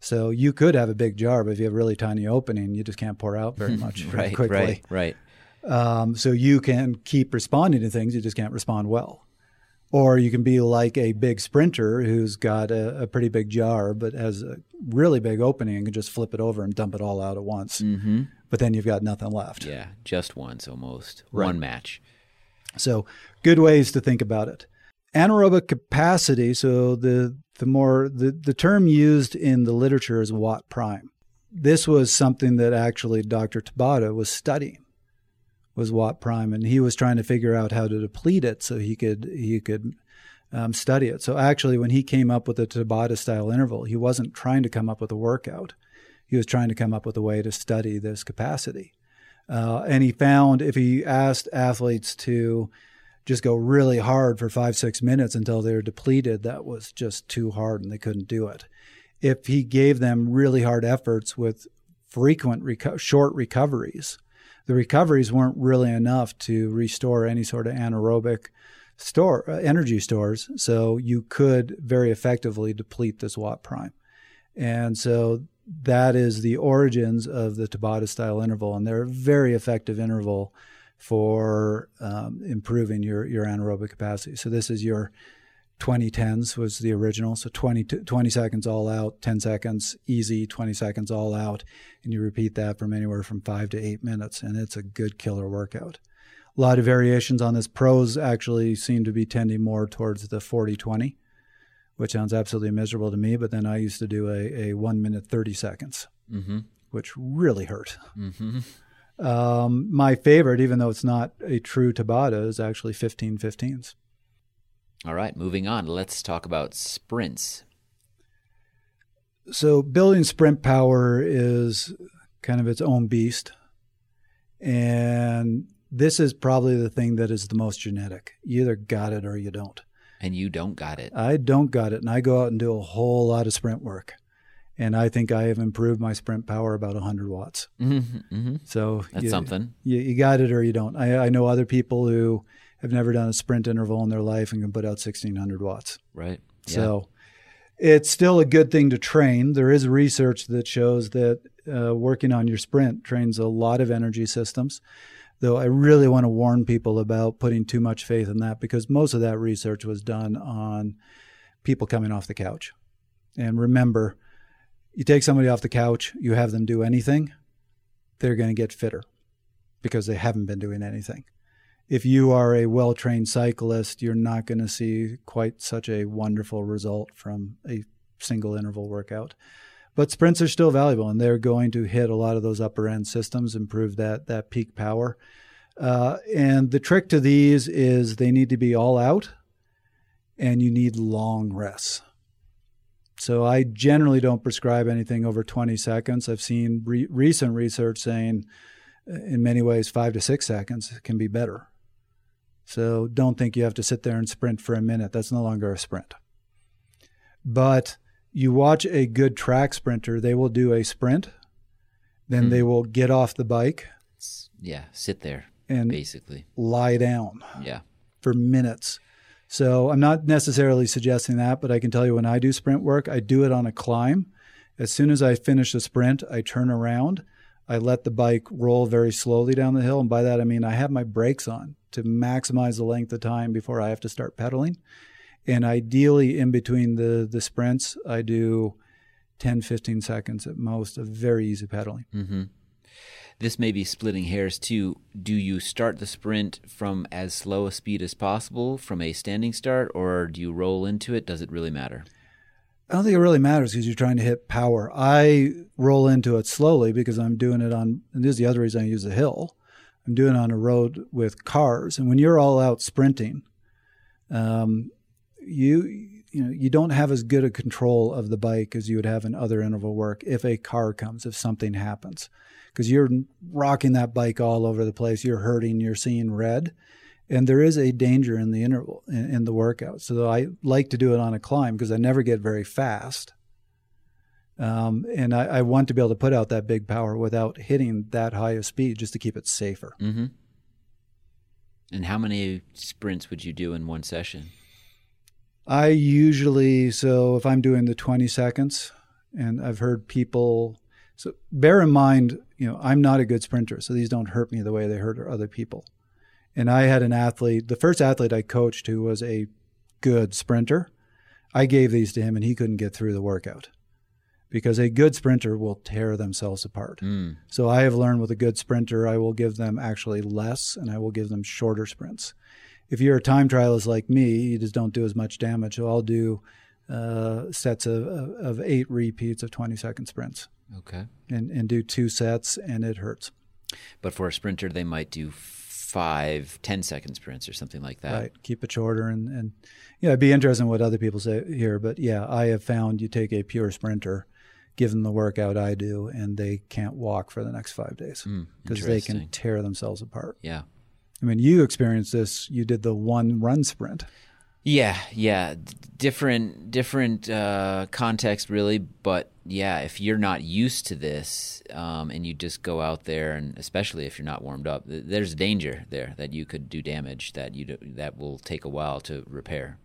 So you could have a big jar, but if you have a really tiny opening, you just can't pour out very much
right,
quickly.
Right, right.
Um, so you can keep responding to things, you just can't respond well. Or you can be like a big sprinter who's got a, a pretty big jar, but has a really big opening and can just flip it over and dump it all out at once. Mm-hmm. But then you've got nothing left.
Yeah, just once almost. Right. One match.
So good ways to think about it. Anaerobic capacity, so the the more the, the term used in the literature is watt prime. This was something that actually Dr. Tabata was studying was watt prime, and he was trying to figure out how to deplete it so he could he could um, study it. So actually, when he came up with the Tabata style interval, he wasn't trying to come up with a workout. He was trying to come up with a way to study this capacity. Uh, and he found if he asked athletes to just go really hard for five, six minutes until they're depleted, that was just too hard and they couldn't do it. If he gave them really hard efforts with frequent reco- short recoveries. The recoveries weren't really enough to restore any sort of anaerobic store uh, energy stores, so you could very effectively deplete this watt prime. And so that is the origins of the Tabata style interval, and they're a very effective interval for um, improving your your anaerobic capacity. So this is your 2010s was the original. So 20, 20 seconds all out, 10 seconds easy, 20 seconds all out. And you repeat that from anywhere from five to eight minutes. And it's a good killer workout. A lot of variations on this. Pros actually seem to be tending more towards the 40 20, which sounds absolutely miserable to me. But then I used to do a, a one minute 30 seconds,
Mm-hmm.
which really hurt.
Mm-hmm.
Um, my favorite, even though it's not a true Tabata, is actually 15 15s.
All right, moving on. Let's talk about sprints.
So building sprint power is kind of its own beast. And this is probably the thing that is the most genetic. You either got it or you don't.
And you don't got it.
I don't got it. And I go out and do a whole lot of sprint work. And I think I have improved my sprint power about 100 watts.
Mm-hmm. Mm-hmm.
So
That's
you,
something.
You, you got it or you don't. I, I know other people who have never done a sprint interval in their life and can put out 1600 watts.
Right. Yeah.
So it's still a good thing to train. There is research that shows that uh, working on your sprint trains a lot of energy systems. Though I really want to warn people about putting too much faith in that because most of that research was done on people coming off the couch. And remember, you take somebody off the couch, you have them do anything, they're going to get fitter because they haven't been doing anything if you are a well trained cyclist, you're not going to see quite such a wonderful result from a single interval workout. But sprints are still valuable, and they're going to hit a lot of those upper end systems, improve that that peak power. Uh, and the trick to these is they need to be all out, and you need long rests. So I generally don't prescribe anything over 20 seconds. I've seen re- recent research saying, uh, in many ways, five to six seconds can be better. So don't think you have to sit there and sprint for a minute. That's no longer a sprint. But you watch a good track sprinter, they will do a sprint, then
Hmm.
they will get off the bike
Yeah. Sit there,
and
basically.
lie down
Yeah.
for minutes. So I'm not necessarily suggesting that, but I can tell you when I do sprint work, I do it on a climb. As soon as I finish the sprint, I turn around, I let the bike roll very slowly down the hill. And by that, I mean I have my brakes on to maximize the length of time before I have to start pedaling. And ideally, in between the, the sprints, I do 10, 15 seconds at most of very easy pedaling.
Mm-hmm. This may be splitting hairs too. Do you start the sprint from as slow a speed as possible from a standing start, or do you roll into it? Does it really matter?
I don't think it really matters because you're trying to hit power. I roll into it slowly because I'm doing it on, and this is the other reason I use the hill. I'm doing it on a road with cars, and when you're all out sprinting, um, you you know you don't have as good a control of the bike as you would have in other interval work if a car comes, if something happens, because you're rocking that bike all over the place. You're hurting. You're seeing red and there is a danger in the interval in, in, the workout. So I like to do it on a climb because I never get very fast, um, and I, I, want to be able to put out that big power without hitting that high of speed, just to keep it safer.
Mm-hmm. And how many sprints would you do in one session?
I usually so if I'm doing the 20 seconds, and I've heard people. So bear in mind, you know, I'm not a good sprinter, so these don't hurt me the way they hurt other people. And I had an athlete, the first athlete I coached who was a good sprinter. I gave these to him and he couldn't get through the workout because a good sprinter will tear themselves apart.
Mm.
So I have learned with a good sprinter, I will give them actually less and I will give them shorter sprints. If you're a time trialist like me, you just don't do as much damage. So I'll do uh, sets of, of eight repeats of 20 second sprints.
Okay.
And, and do two sets and it hurts.
But for a sprinter, they might do five, 10 second sprints or something like that.
Right. Keep it shorter. And, and yeah, it'd be interesting what other people say here. But yeah, I have found you take a pure sprinter, give them the workout I do, and they can't walk for the next five days because
mm,
they can tear themselves apart.
Yeah.
I mean, you experienced this. You did the one run sprint.
Yeah, yeah, D- different different uh, context really, but yeah, if you're not used to this um, and you just go out there, and especially if you're not warmed up, th- there's danger there that you could do damage that you do, that will take a while to repair.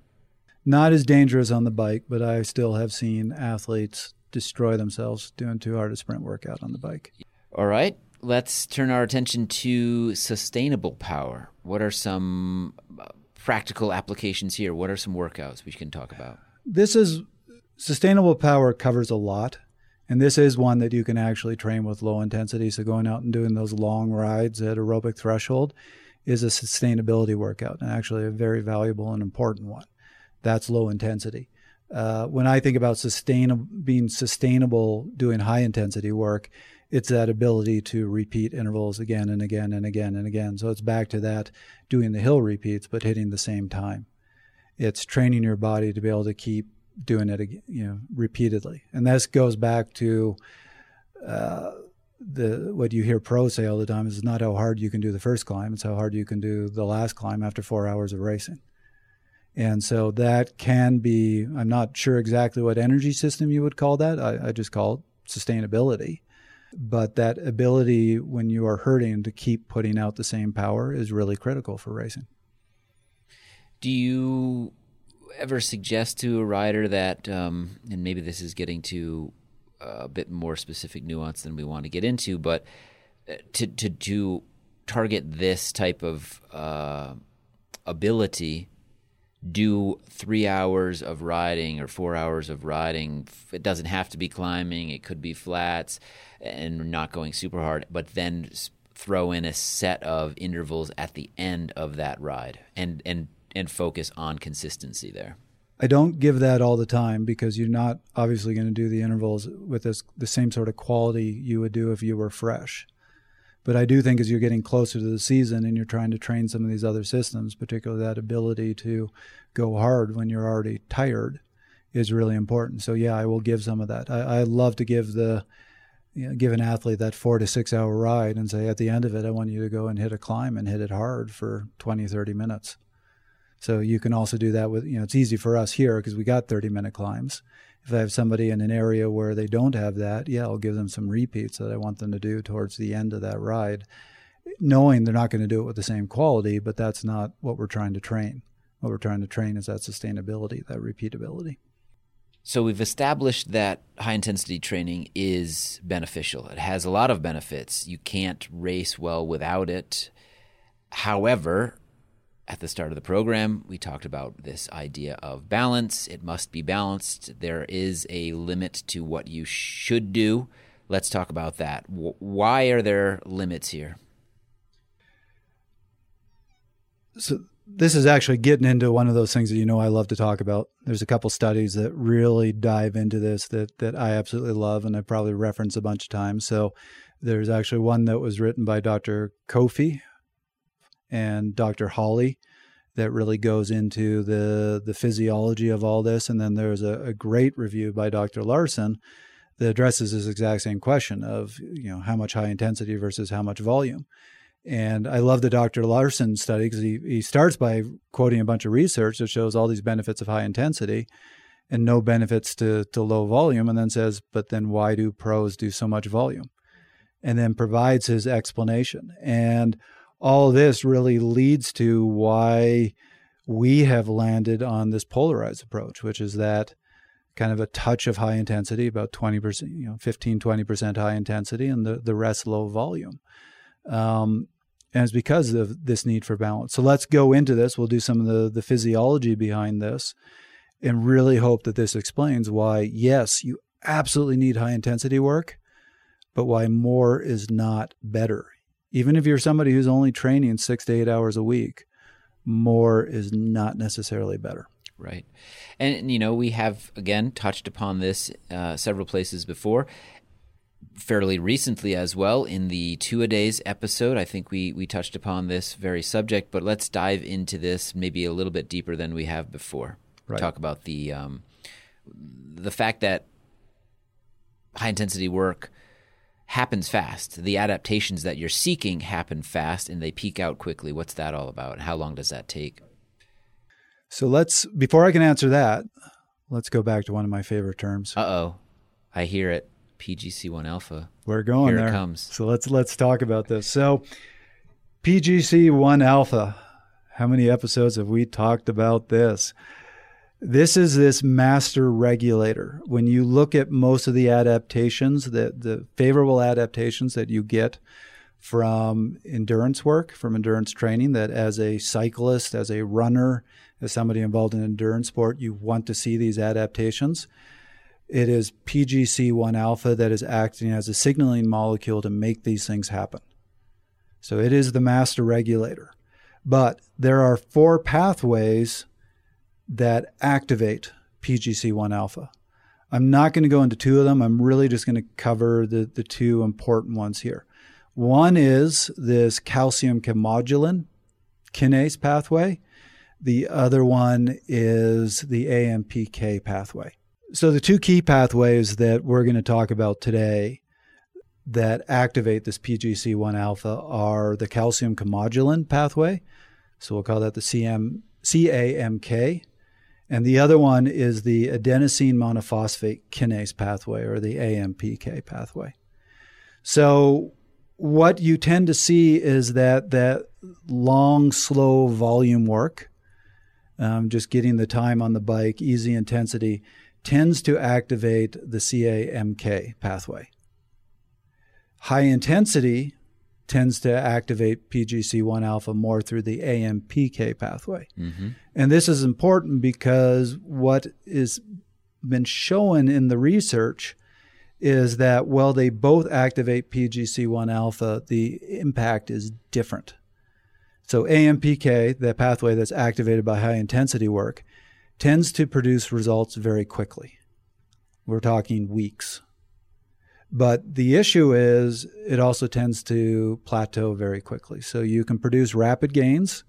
Not as dangerous on the bike, but I still have seen athletes destroy themselves doing too hard a sprint workout on the bike.
All right, let's turn our attention to sustainable power. What are some uh, practical applications here? What are some workouts we can talk about?
This is sustainable power covers a lot. And this is one that you can actually train with low intensity. So going out and doing those long rides at aerobic threshold is a sustainability workout and actually a very valuable and important one. That's low intensity. Uh, when I think about sustain, being sustainable doing high intensity work, it's that ability to repeat intervals again and again and again and again. So it's back to that doing the hill repeats but hitting the same time. It's training your body to be able to keep doing it you know repeatedly. And this goes back to uh, the what you hear pros say all the time is not how hard you can do the first climb, it's how hard you can do the last climb after 4 hours of racing. And so that can be, I'm not sure exactly what energy system you would call that. I, I just call it sustainability but that ability when you are hurting to keep putting out the same power is really critical for racing.
Do you ever suggest to a rider that, um, and maybe this is getting to a bit more specific nuance than we want to get into, but uh, to to, target this type of uh, ability do three hours of riding or four hours of riding. It doesn't have to be climbing, it could be flats and not going super hard, but then throw in a set of intervals at the end of that ride and, and, and focus on consistency there.
I don't give that all the time because you're not obviously going to do the intervals with this, the same sort of quality you would do if you were fresh. But I do think as you're getting closer to the season and you're trying to train some of these other systems, particularly that ability to go hard when you're already tired, is really important. So yeah, I will give some of that. I, I love to give the you know, give an athlete that four to six hour ride and say at the end of it, I want you to go and hit a climb and hit it hard for 20, 30 minutes. So you can also do that with, you know, it's easy for us here because we got 30 minute climbs if I have somebody in an area where they don't have that, yeah, I'll give them some repeats that I want them to do towards the end of that ride, knowing they're not going to do it with the same quality, but that's not what we're trying to train. What we're trying to train is that sustainability, that repeatability.
So we've established that high intensity training is beneficial. It has a lot of benefits. You can't race well without it. However, at the start of the program, we talked about this idea of balance. It must be balanced. There is a limit to what you should do. Let's talk about that. Why are there limits here?
So, this is actually getting into one of those things that you know I love to talk about. There's a couple studies that really dive into this that that I absolutely love and I probably reference a bunch of times. So there's actually one that was written by Dr. Coffey, and Dr. Hawley that really goes into the the physiology of all this. And then there's a, a, great review by Dr. Laursen that addresses this exact same question of you know how much high intensity versus how much volume. And I love the Dr. Laursen study because he, he starts by quoting a bunch of research that shows all these benefits of high intensity and no benefits to, to low volume, and then says, but then why do pros do so much volume? And then provides his explanation. And all this really leads to why we have landed on this polarized approach, which is that kind of a touch of high intensity, about 20%, you know, 15, 20% high intensity, and the, the rest low volume. Um, and it's because of this need for balance. So let's go into this. We'll do some of the, the physiology behind this and really hope that this explains why, yes, you absolutely need high intensity work, but why more is not better even if you're somebody who's only training six to eight hours a week, more is not necessarily better.
Right. And, you know, we have, again, touched upon this uh, several places before. Fairly recently, as well, in the two a days episode, I think we, we touched upon this very subject, but let's dive into this maybe a little bit deeper than we have before. Right. Talk about the um, the fact that high intensity work happens fast. The adaptations that you're seeking happen fast and they peak out quickly. What's that all about? How long does that take?
So let's before I can answer that, let's go back to one of my favorite terms.
Uh oh, I hear it. PGC1 alpha.
We're going
Here
there.
it comes.
So let's let's talk about this. So PGC1 alpha. How many episodes have we talked about this? This is this master regulator. When you look at most of the adaptations, the, the favorable adaptations that you get from endurance work, from endurance training, that as a cyclist, as a runner, as somebody involved in endurance sport, you want to see these adaptations. It is PGC1 alpha that is acting as a signaling molecule to make these things happen. So it is the master regulator. But there are four pathways that activate PGC1 alpha. I'm not going to go into two of them. I'm really just going to cover the, the two important ones here. One is this calcium calmodulin kinase pathway. The other one is the AMPK pathway. So, the two key pathways that we're going to talk about today that activate this PGC1 alpha are the calcium calmodulin pathway. So, we'll call that the CM, CAMK. And the other one is the adenosine monophosphate kinase pathway or the AMPK pathway. So, what you tend to see is that that long, slow volume work, um, just getting the time on the bike, easy intensity, tends to activate the CAMK pathway. High intensity tends to activate PGC1 alpha more through the AMPK pathway.
Mm-hmm.
And this is important because what is been shown in the research is that while they both activate PGC1 alpha, the impact is different. So AMPK, the pathway that's activated by high intensity work, tends to produce results very quickly. We're talking weeks. But the issue is it also tends to plateau very quickly. So you can produce rapid gains,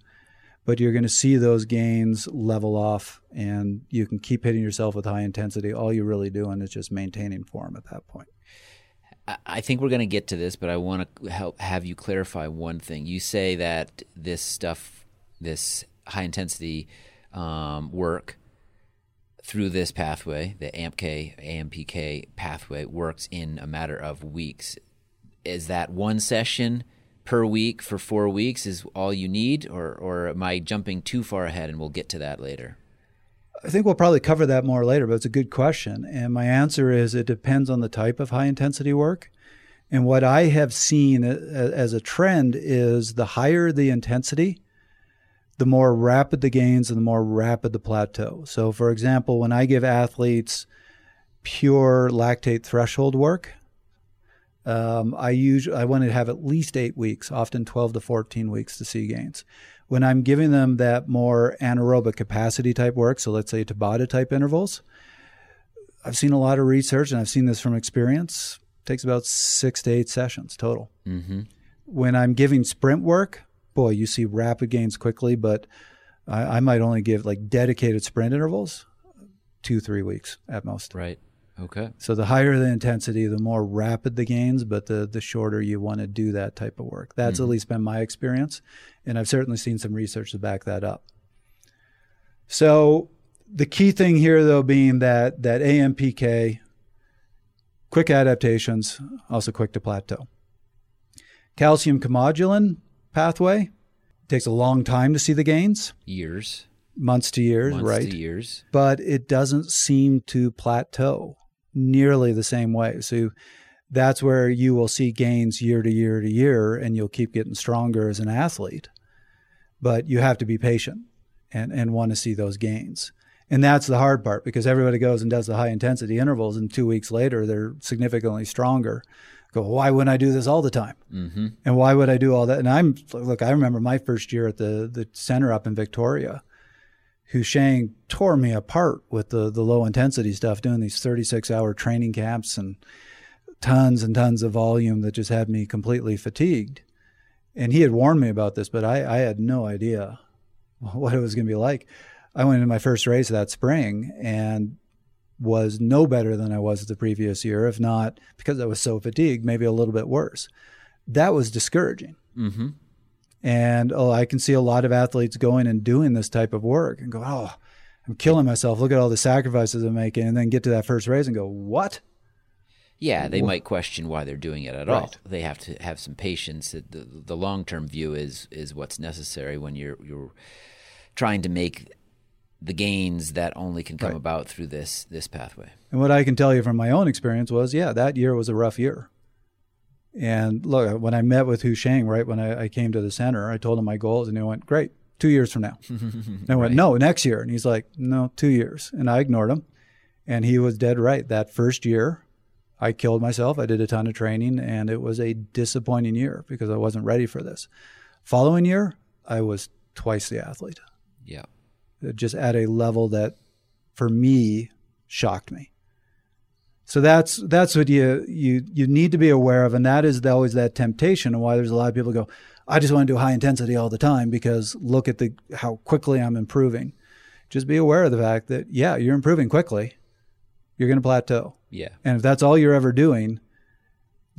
but you're going to see those gains level off and you can keep hitting yourself with high intensity. All you're really doing is just maintaining form at that point.
I- think we're going to get to this, but I want to help have you clarify one thing. You say that this stuff, this high intensity um, work through this pathway, the AMPK, AMPK pathway, works in a matter of weeks. Is that one session per week for four weeks is all you need, or, or am I jumping too far ahead and we'll get to that later?
I think we'll probably cover that more later, but it's a good question. And my answer is it depends on the type of high intensity work. And what I have seen as a trend is the higher the intensity, the more rapid the gains and the more rapid the plateau. So, for example, when I give athletes pure lactate threshold work, um, I usually I want to have at least eight weeks, often 12 to 14 weeks to see gains. When I'm giving them that more anaerobic capacity type work, so let's say Tabata type intervals, I've seen a lot of research and I've seen this from experience. It takes about six to eight sessions total.
Mm-hmm.
When I'm giving sprint work, boy, you see rapid gains quickly, but I, I might only give like dedicated sprint intervals, two, three weeks at most.
Right. Okay.
So the higher the intensity, the more rapid the gains, but the the shorter you want to do that type of work. That's
Mhm.
at least been my experience, and I've certainly seen some research to back that up. So the key thing here, though, being that that AMPK, quick adaptations, also quick to plateau. Calcium calmodulin pathway It takes a long time to see the gains,
Years.
months to years,
months
right?
To years.
but it doesn't seem to plateau nearly the same way. So that's where you will see gains year to year to year, and you'll keep getting stronger as an athlete. But you have to be patient and, and want to see those gains. And that's the hard part because everybody goes and does the high intensity intervals, and two weeks later, they're significantly stronger. Go, why wouldn't I do this all the time?
Mm-hmm.
And why would I do all that? And I'm look, I remember my first year at the the center up in Victoria. Houshang tore me apart with the the low intensity stuff, doing these 36 hour training camps and tons and tons of volume that just had me completely fatigued. And he had warned me about this, but I, I had no idea what it was going to be like. I went into my first race that spring and was no better than I was the previous year, if not because I was so fatigued, maybe a little bit worse. That was discouraging.
Mm-hmm.
And oh, I can see a lot of athletes going and doing this type of work and go, oh, I'm killing myself. Look at all the sacrifices I'm making. And then get to that first race and go, what?
Yeah, they might question why they're doing it at
Right.
all. They have to have some patience. The, the long term view is is what's necessary when you're you're trying to make the gains that only can come
Right.
about through this this pathway.
And what I can tell you from my own experience was, yeah, that year was a rough year. And look, when I met with Houshang, right when I, I came to the center, I told him my goals, and he went, "Great, two years from now." And I went,
Right.
"No, next year." And he's like, "No, two years." And I ignored him, and he was dead right. That first year, I killed myself. I did a ton of training, and it was a disappointing year because I wasn't ready for this. Following year, I was twice the athlete
Yeah.
Uh, just at a level that for me shocked me. So that's that's what you you you need to be aware of and that is always that temptation and why there's a lot of people go i just want to do high intensity all the time because look at the how quickly i'm improving. Just be aware of the fact that yeah you're improving quickly. You're going to plateau.
Yeah.
and if that's all you're ever doing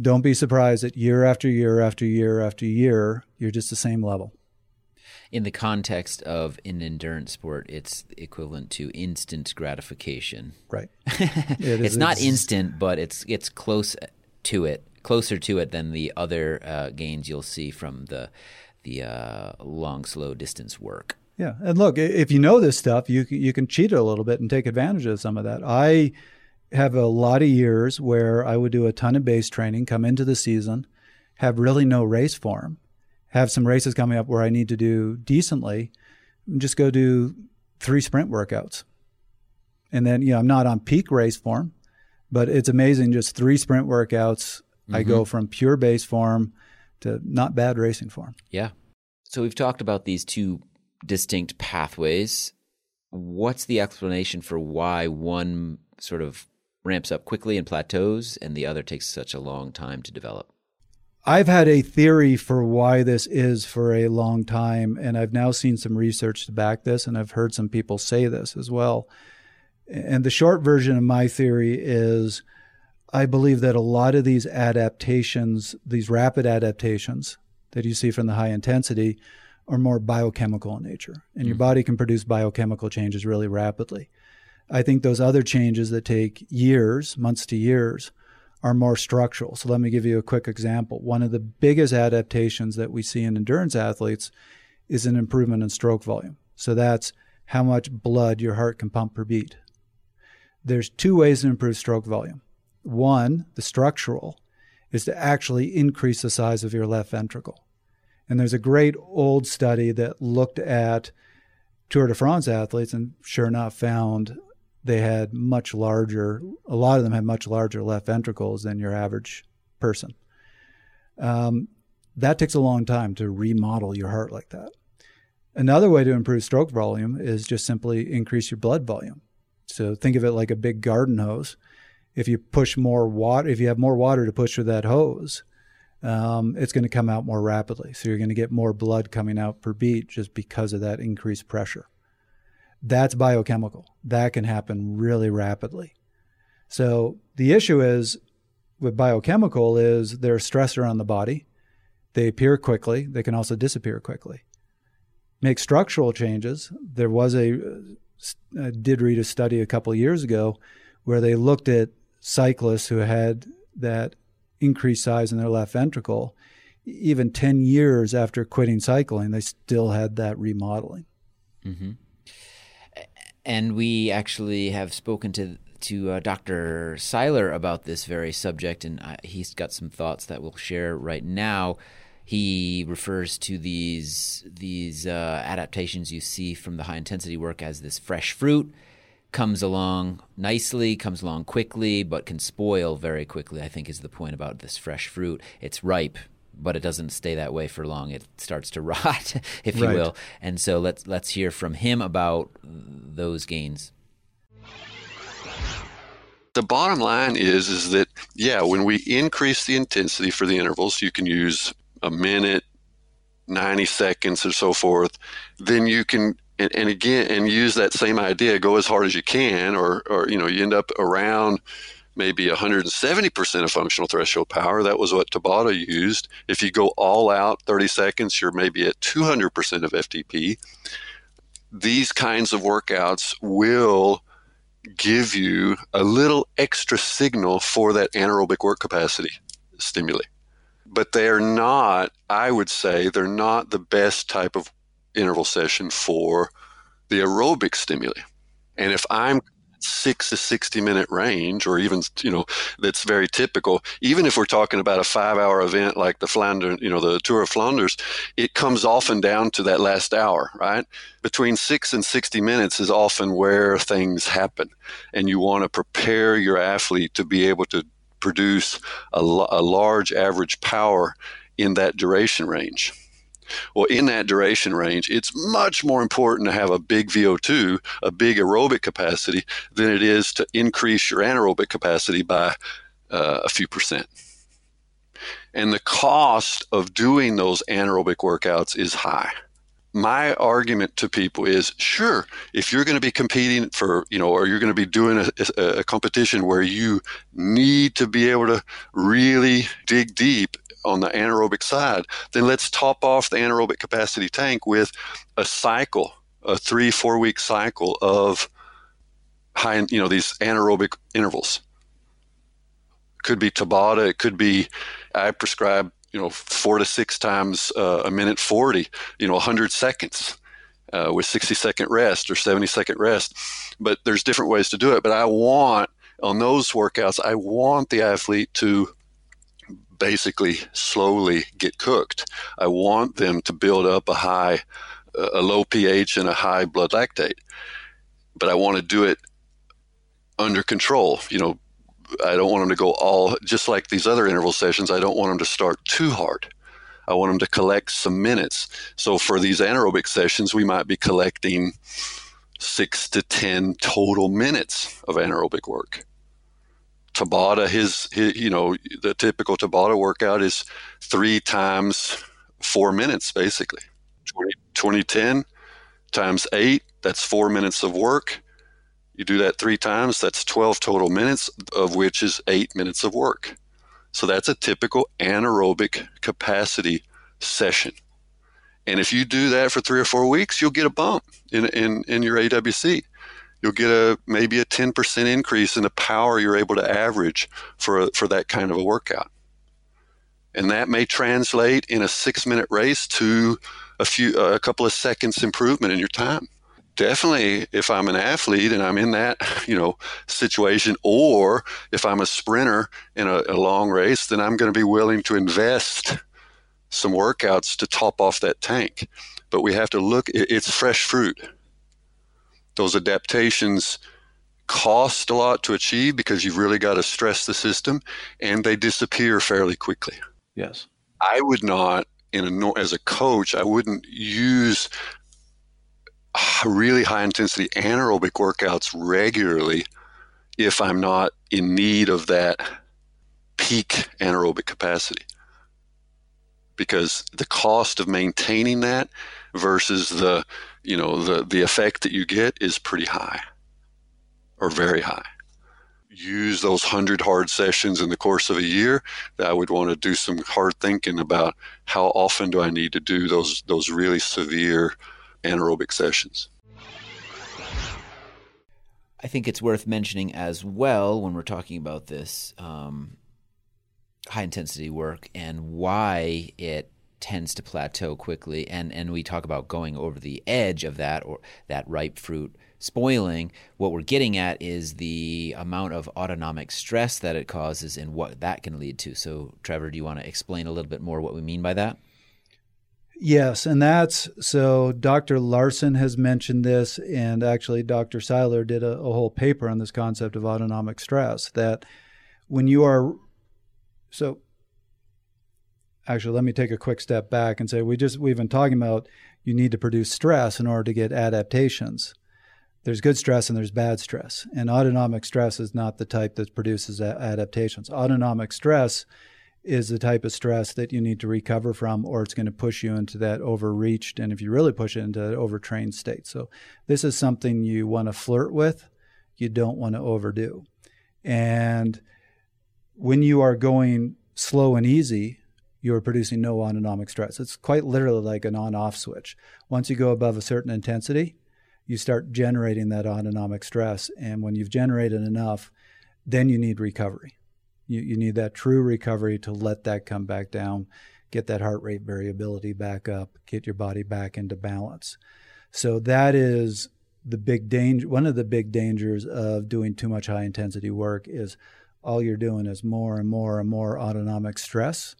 don't be surprised that year after year after year after year you're just the same level
In the context of an endurance sport, it's equivalent to instant gratification.
right
it's
is
not
ex-
instant, but it's it's close to it, closer to it than the other uh, gains you'll see from the the uh, long, slow distance work.
Yeah, and look, if you know this stuff, you you can cheat it a little bit and take advantage of some of that. I have a lot of years where I would do a ton of base training, come into the season, have really no race form, have some races coming up where I need to do decently, and just go do three sprint workouts, and then you know I'm not on peak race form, but it's amazing. Just three sprint workouts, I go mm-hmm. from pure base form to not bad racing form.
Yeah. So we've talked about these two distinct pathways. What's the explanation for why one sort of ramps up quickly and plateaus and the other takes such a long time to develop?
I've had a theory for why this is for a long time, and I've now seen some research to back this, and I've heard some people say this as well. And the short version of my theory is I believe that a lot of these adaptations, these rapid adaptations that you see from the high intensity, are more biochemical in nature, and your hmm. body can produce biochemical changes really rapidly. I think those other changes that take years, months to years, are more structural. So let me give you a quick example. One of the biggest adaptations that we see in endurance athletes is an improvement in stroke volume. So that's how much blood your heart can pump per beat. There's two ways to improve stroke volume. One, the structural, is to actually increase the size of your left ventricle. And there's a great old study that looked at Tour de France athletes and sure enough found they had much larger, a lot of them had much larger left ventricles than your average person. Um, that takes a long time to remodel your heart like that. Another way to improve stroke volume is just simply increase your blood volume. So think of it like a big garden hose. If you push more water, if you have more water to push with that hose, um, it's going to come out more rapidly. So you're going to get more blood coming out per beat just because of that increased pressure. That's biochemical. That can happen really rapidly. So the issue is with biochemical is they're a stressor on the body. They appear quickly. They can also disappear quickly. Make structural changes. There was a I did read a study a couple years ago where they looked at cyclists who had that increased size in their left ventricle. Even 10 years after quitting cycling, they still had that remodeling.
hmm And we actually have spoken to to uh, Dr. Seiler about this very subject, and uh, he's got some thoughts that we'll share right now. He refers to these these uh, adaptations you see from the high intensity work as this fresh fruit comes along nicely, comes along quickly, but can spoil very quickly. I think is the point about this fresh fruit. It's ripe, but it doesn't stay that way for long. It starts to rot, if you
Right.
will. And so let's let's hear from him about those gains.
the bottom line is is that yeah when we increase the intensity for the intervals you can use a minute 90 seconds or so forth then you can and, and again and use that same idea go as hard as you can or or you know you end up around maybe 170% of functional threshold power. That was what Tabata used. If you go all out 30 seconds, you're maybe at 200% of FTP. These kinds of workouts will give you a little extra signal for that anaerobic work capacity stimuli. But they are not, I would say, they're not the best type of interval session for the aerobic stimuli. And if I'm six to 60 minute range, or even, you know, that's very typical. Even if we're talking about a five hour event like the Flanders, you know, the Tour of Flanders, it comes often down to that last hour, right? Between six and 60 minutes is often where things happen. And you want to prepare your athlete to be able to produce a, a large average power in that duration range. Well, in that duration range, it's much more important to have a big VO2, a big aerobic capacity, than it is to increase your anaerobic capacity by uh, a few percent. And the cost of doing those anaerobic workouts is high. My argument to people is sure, if you're going to be competing for, you know, or you're going to be doing a, a, a competition where you need to be able to really dig deep on the anaerobic side, then let's top off the anaerobic capacity tank with a cycle, a three, four week cycle of high, you know, these anaerobic intervals. Could be Tabata, it could be, I prescribe, you know, four to six times uh, a minute 40, you know, 100 seconds. Uh, with 60 second rest or 70 second rest. But there's different ways to do it. But I want on those workouts, I want the athlete to basically slowly get cooked. I want them to build up a high, a low pH and a high blood lactate, but I want to do it under control. You know, I don't want them to go all just like these other interval sessions. I don't want them to start too hard. I want them to collect some minutes. So for these anaerobic sessions, we might be collecting six to 10 total minutes of anaerobic work. Tabata, his, his, you know, the typical Tabata workout is three times four minutes, basically. 20, 2010 times eight, that's four minutes of work. You do that three times, that's 12 total minutes, of which is eight minutes of work. So that's a typical anaerobic capacity session. And if you do that for three or four weeks, you'll get a bump in, in, in your AWC you'll get a maybe a 10% increase in the power you're able to average for for that kind of a workout. And that may translate in a 6-minute race to a few a couple of seconds improvement in your time. Definitely if I'm an athlete and I'm in that, you know, situation or if I'm a sprinter in a, a long race, then I'm going to be willing to invest some workouts to top off that tank. But we have to look it's fresh fruit those adaptations cost a lot to achieve because you've really got to stress the system and they disappear fairly quickly.
Yes.
I would not in a as a coach, I wouldn't use really high intensity anaerobic workouts regularly if I'm not in need of that peak anaerobic capacity. Because the cost of maintaining that versus the you know the the effect that you get is pretty high or very high. Use those 100 hard sessions in the course of a year that i would want to do some hard thinking about how often do i need to do those those really severe anaerobic sessions.
I think it's worth mentioning as well when we're talking about this um, high intensity work and why it tends to plateau quickly and and we talk about going over the edge of that or that ripe fruit spoiling what we're getting at is the amount of autonomic stress that it causes and what that can lead to so trevor do you want to explain a little bit more what we mean by that
Yes, and that's so Dr. Laursen has mentioned this, and actually Dr. Seiler did a, a, whole paper on this concept of autonomic stress. That when you are so actually let me take a quick step back and say we just we've been talking about you need to produce stress in order to get adaptations. There's good stress and there's bad stress. And autonomic stress is not the type that produces adaptations. Autonomic stress is the type of stress that you need to recover from or it's going to push you into that overreached and if you really push it into that overtrained state. So this is something you want to flirt with you don't want to overdo. And when you are going slow and easy, you are producing no autonomic stress. It's quite literally like an on off switch. Once you go above a certain intensity, you start generating that autonomic stress. And when you've generated enough, then you need recovery. You, you need that true recovery to let that come back down, get that heart rate variability back up, get your body back into balance. So that is the big danger. One of the big dangers of doing too much high intensity work is all you're doing is more and more and more autonomic stress.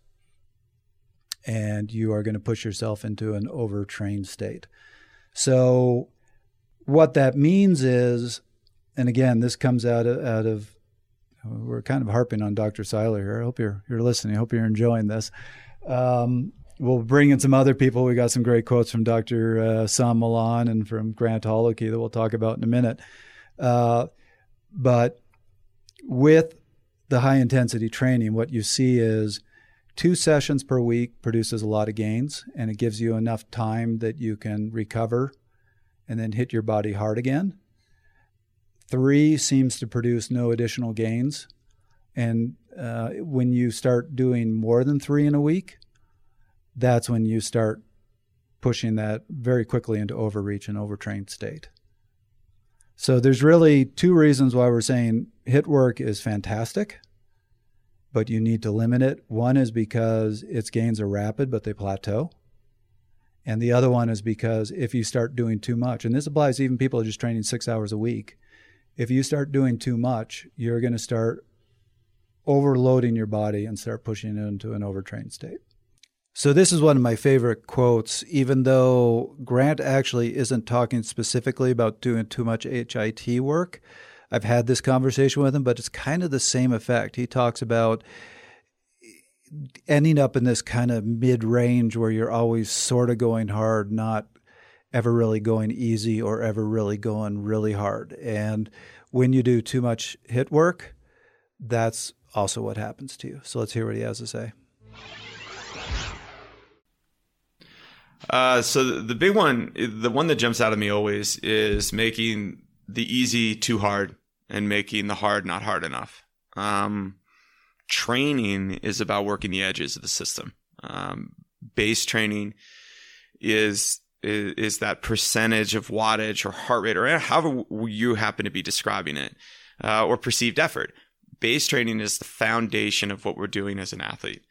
And you are going to push yourself into an overtrained state. So, what that means is, and again, this comes out of, out of we're kind of harping on Dr. Seiler here. I hope you're you're listening. I hope you're enjoying this. Um, we'll bring in some other people. We got some great quotes from Dr. Uh, San Milan and from Grant Holicky that we'll talk about in a minute. Uh, but with the high intensity training, what you see is two sessions per week produces a lot of gains and it gives you enough time that you can recover and then hit your body hard again. Three seems to produce no additional gains. And uh, when you start doing more than three in a week, that's when you start pushing that very quickly into overreach and overtrained state. So there's really two reasons why we're saying HIT work is fantastic, but you need to limit it. One is because its gains are rapid, but they plateau. And the other one is because if you start doing too much, and this applies to even people who are just training six hours a week, if you start doing too much, you're going to start overloading your body and start pushing it into an overtrained state. So, this is one of my favorite quotes, even though Grant actually isn't talking specifically about doing too much HIT work. I've had this conversation with him, but it's kind of the same effect. He talks about ending up in this kind of mid range where you're always sort of going hard, not ever really going easy or ever really going really hard. And when you do too much HIT work, that's also what happens to you. So let's hear what he has to say.
Uh, so the, big one, the one that jumps out of me always is making the easy too hard and making the hard not hard enough. Um, training is about working the edges of the system. Um, base training is, is, is that percentage of wattage or heart rate or however you happen to be describing it, uh, or perceived effort. Base training is the foundation of what we're doing as an athlete.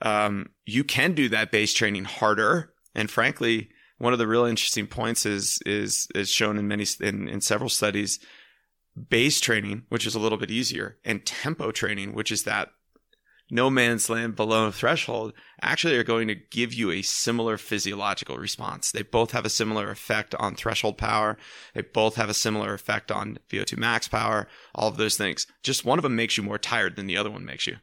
Um, you can do that base training harder and frankly, one of the real interesting points is is is shown in many in, in several studies. Base training, which is a little bit easier, and tempo training, which is that no man's land below threshold, actually are going to give you a similar physiological response. They both have a similar effect on threshold power. They both have a similar effect on VO2 max power, all of those things. Just one of them makes you more tired than the other one makes you.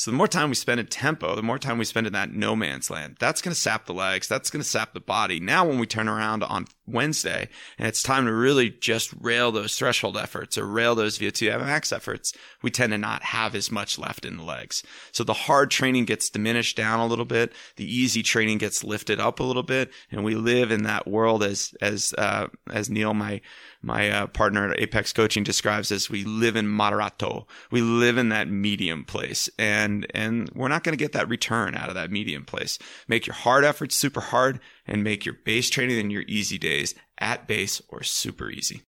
So the more time we spend in tempo, the more time we spend in that no man's land. That's going to sap the legs. That's going to sap the body. Now, when we turn around on Wednesday and it's time to really just rail those threshold efforts or rail those VO2 max efforts, we tend to not have as much left in the legs. So the hard training gets diminished down a little bit. The easy training gets lifted up a little bit. And we live in that world as, as, uh, as Neal, my, my uh, partner at Apex Coaching describes as we live in moderato. We live in that medium place, and and we're not going to get that return out of that medium place. Make your hard efforts super hard, and make your base training and your easy days at base or super easy.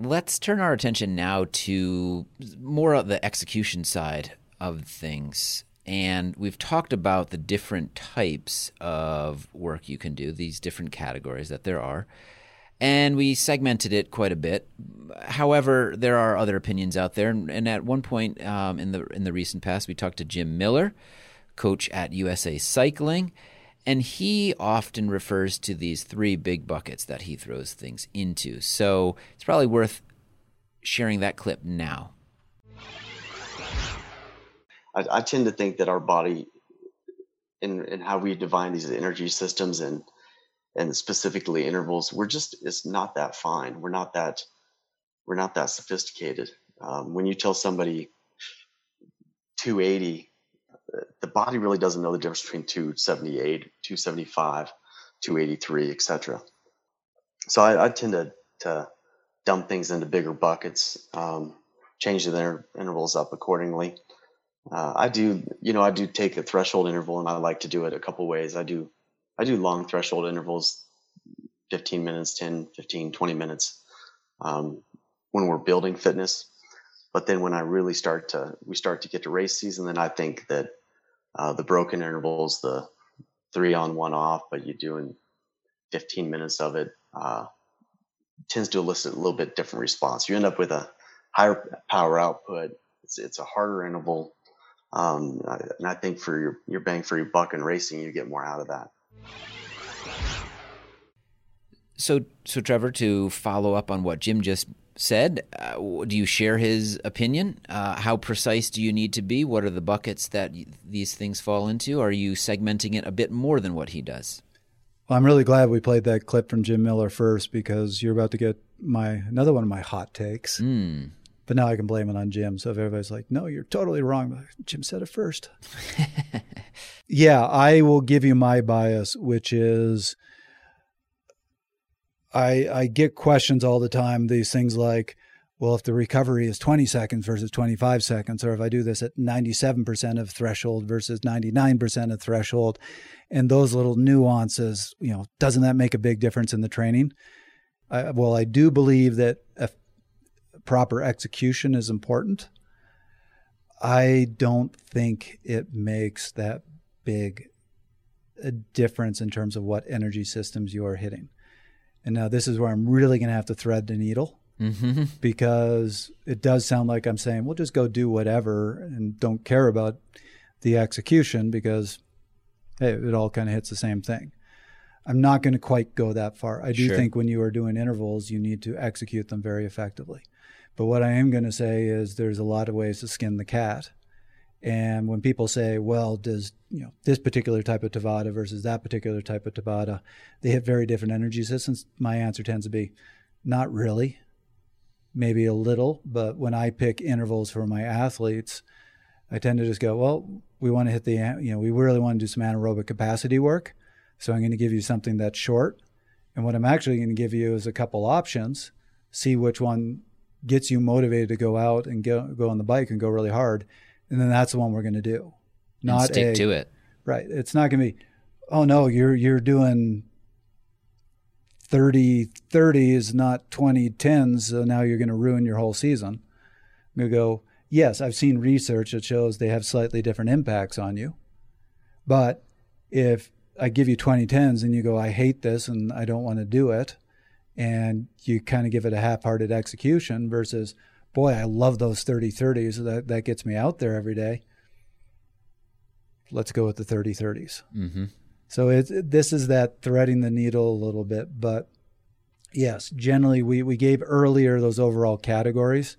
Let's turn our attention now to more of the execution side of things. And we've talked about the different types of work you can do, these different categories that there are. And we segmented it quite a bit. However, there are other opinions out there. And at one point um, in the in the recent past, we talked to Jim Miller, coach at USA Cycling, and he often refers to these three big buckets that he throws things into. So it's probably worth sharing that clip now.
I, I tend to think that our body, and in how we define these energy systems and and specifically intervals, we're just it's not that fine. We're not that we're not that sophisticated. Um, when you tell somebody 280, the body really doesn't know the difference between 278, 275, 283, etc. So I, I tend to, to dump things into bigger buckets, um, change the inter- intervals up accordingly. Uh, I do, you know, I do take a threshold interval, and I like to do it a couple ways. I do, I do long threshold intervals, 15 minutes, 10, 15, 20 minutes, um, when we're building fitness. But then when I really start to, we start to get to race season, then I think that uh, the broken intervals, the three on, one off, but you're doing 15 minutes of it, uh, tends to elicit a little bit different response. You end up with a higher power output. It's, it's a harder interval. Um, and I think for your, your bang for your buck in racing, you get more out of that.
So, so Trevor, to follow up on what Jim just said, uh, do you share his opinion? Uh, how precise do you need to be? What are the buckets that these things fall into? Are you segmenting it a bit more than what he does?
Well, I'm really glad we played that clip from Jim Miller first because you're about to get my another one of my hot takes.
Mm.
But now I can blame it on Jim. So if everybody's like, "No, you're totally wrong," Jim said it first. yeah, I will give you my bias, which is I I get questions all the time. These things like, well, if the recovery is 20 seconds versus 25 seconds, or if I do this at 97% of threshold versus 99% of threshold, and those little nuances, you know, doesn't that make a big difference in the training? I, well, I do believe that proper execution is important. I don't think it makes that big a difference in terms of what energy systems you are hitting. And now this is where I'm really going to have to thread the needle
mm-hmm.
because it does sound like I'm saying, we'll just go do whatever and don't care about the execution because, hey, it all kind of hits the same thing. I'm not going to quite go that far. I do
Sure.
think when you are doing intervals, you need to execute them very effectively. But what I am going to say is there's a lot of ways to skin the cat. And when people say, well, does you know this particular type of Tabata versus that particular type of Tabata, they have very different energy systems. My answer tends to be, not really, maybe a little. But when I pick intervals for my athletes, I tend to just go, well, we want to hit the you know we really want to do some anaerobic capacity work, so I'm going to give you something that's short. And what I'm actually going to give you is a couple options. See which one gets you motivated to go out and go go on the bike and go really hard, and then that's the one we're going to do.
And
Not
stick
a,
to it.
Right. It's not going to be, oh no, you're you're doing 30 30s, not 20 10s, so now you're going to ruin your whole season. We go, yes, I've seen research that shows they have slightly different impacts on you. But if I give you 20 10s and you go, I hate this and I don't want to do it, and you kind of give it a half-hearted execution versus, boy, I love those 30 30s. That that gets me out there every day. Let's go with the 30 30s.
Mm-hmm.
So it's this is that threading the needle a little bit, but yes, generally we we gave earlier those overall categories.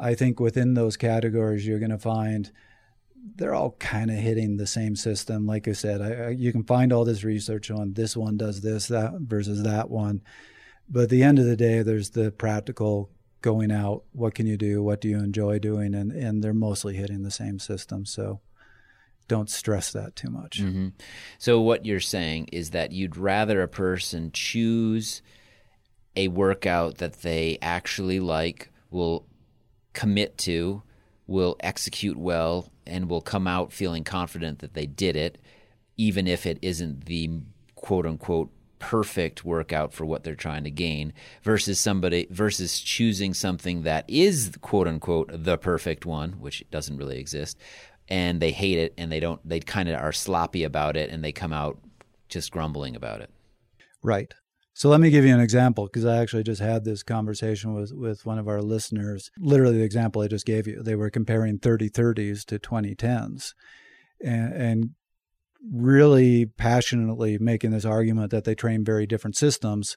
I think within those categories you're going to find they're all kind of hitting the same system. Like I said, I, I, you can find all this research on this one does this that versus that one, but at the end of the day, there's the practical going out. What can you do? What do you enjoy doing? And and they're mostly hitting the same system. So don't stress that too much.
hmm So what you're saying is that you'd rather a person choose a workout that they actually like, will commit to, will execute well, and will come out feeling confident that they did it, even if it isn't the quote unquote perfect workout for what they're trying to gain versus somebody versus choosing something that is quote unquote the perfect one which doesn't really exist and they hate it and they don't they kind of are sloppy about it and they come out just grumbling about it
Right. So let me give you an example because I actually just had this conversation with, with one of our listeners. Literally, the example I just gave you, they were comparing 30 30s to 2010s and, and really passionately making this argument that they train very different systems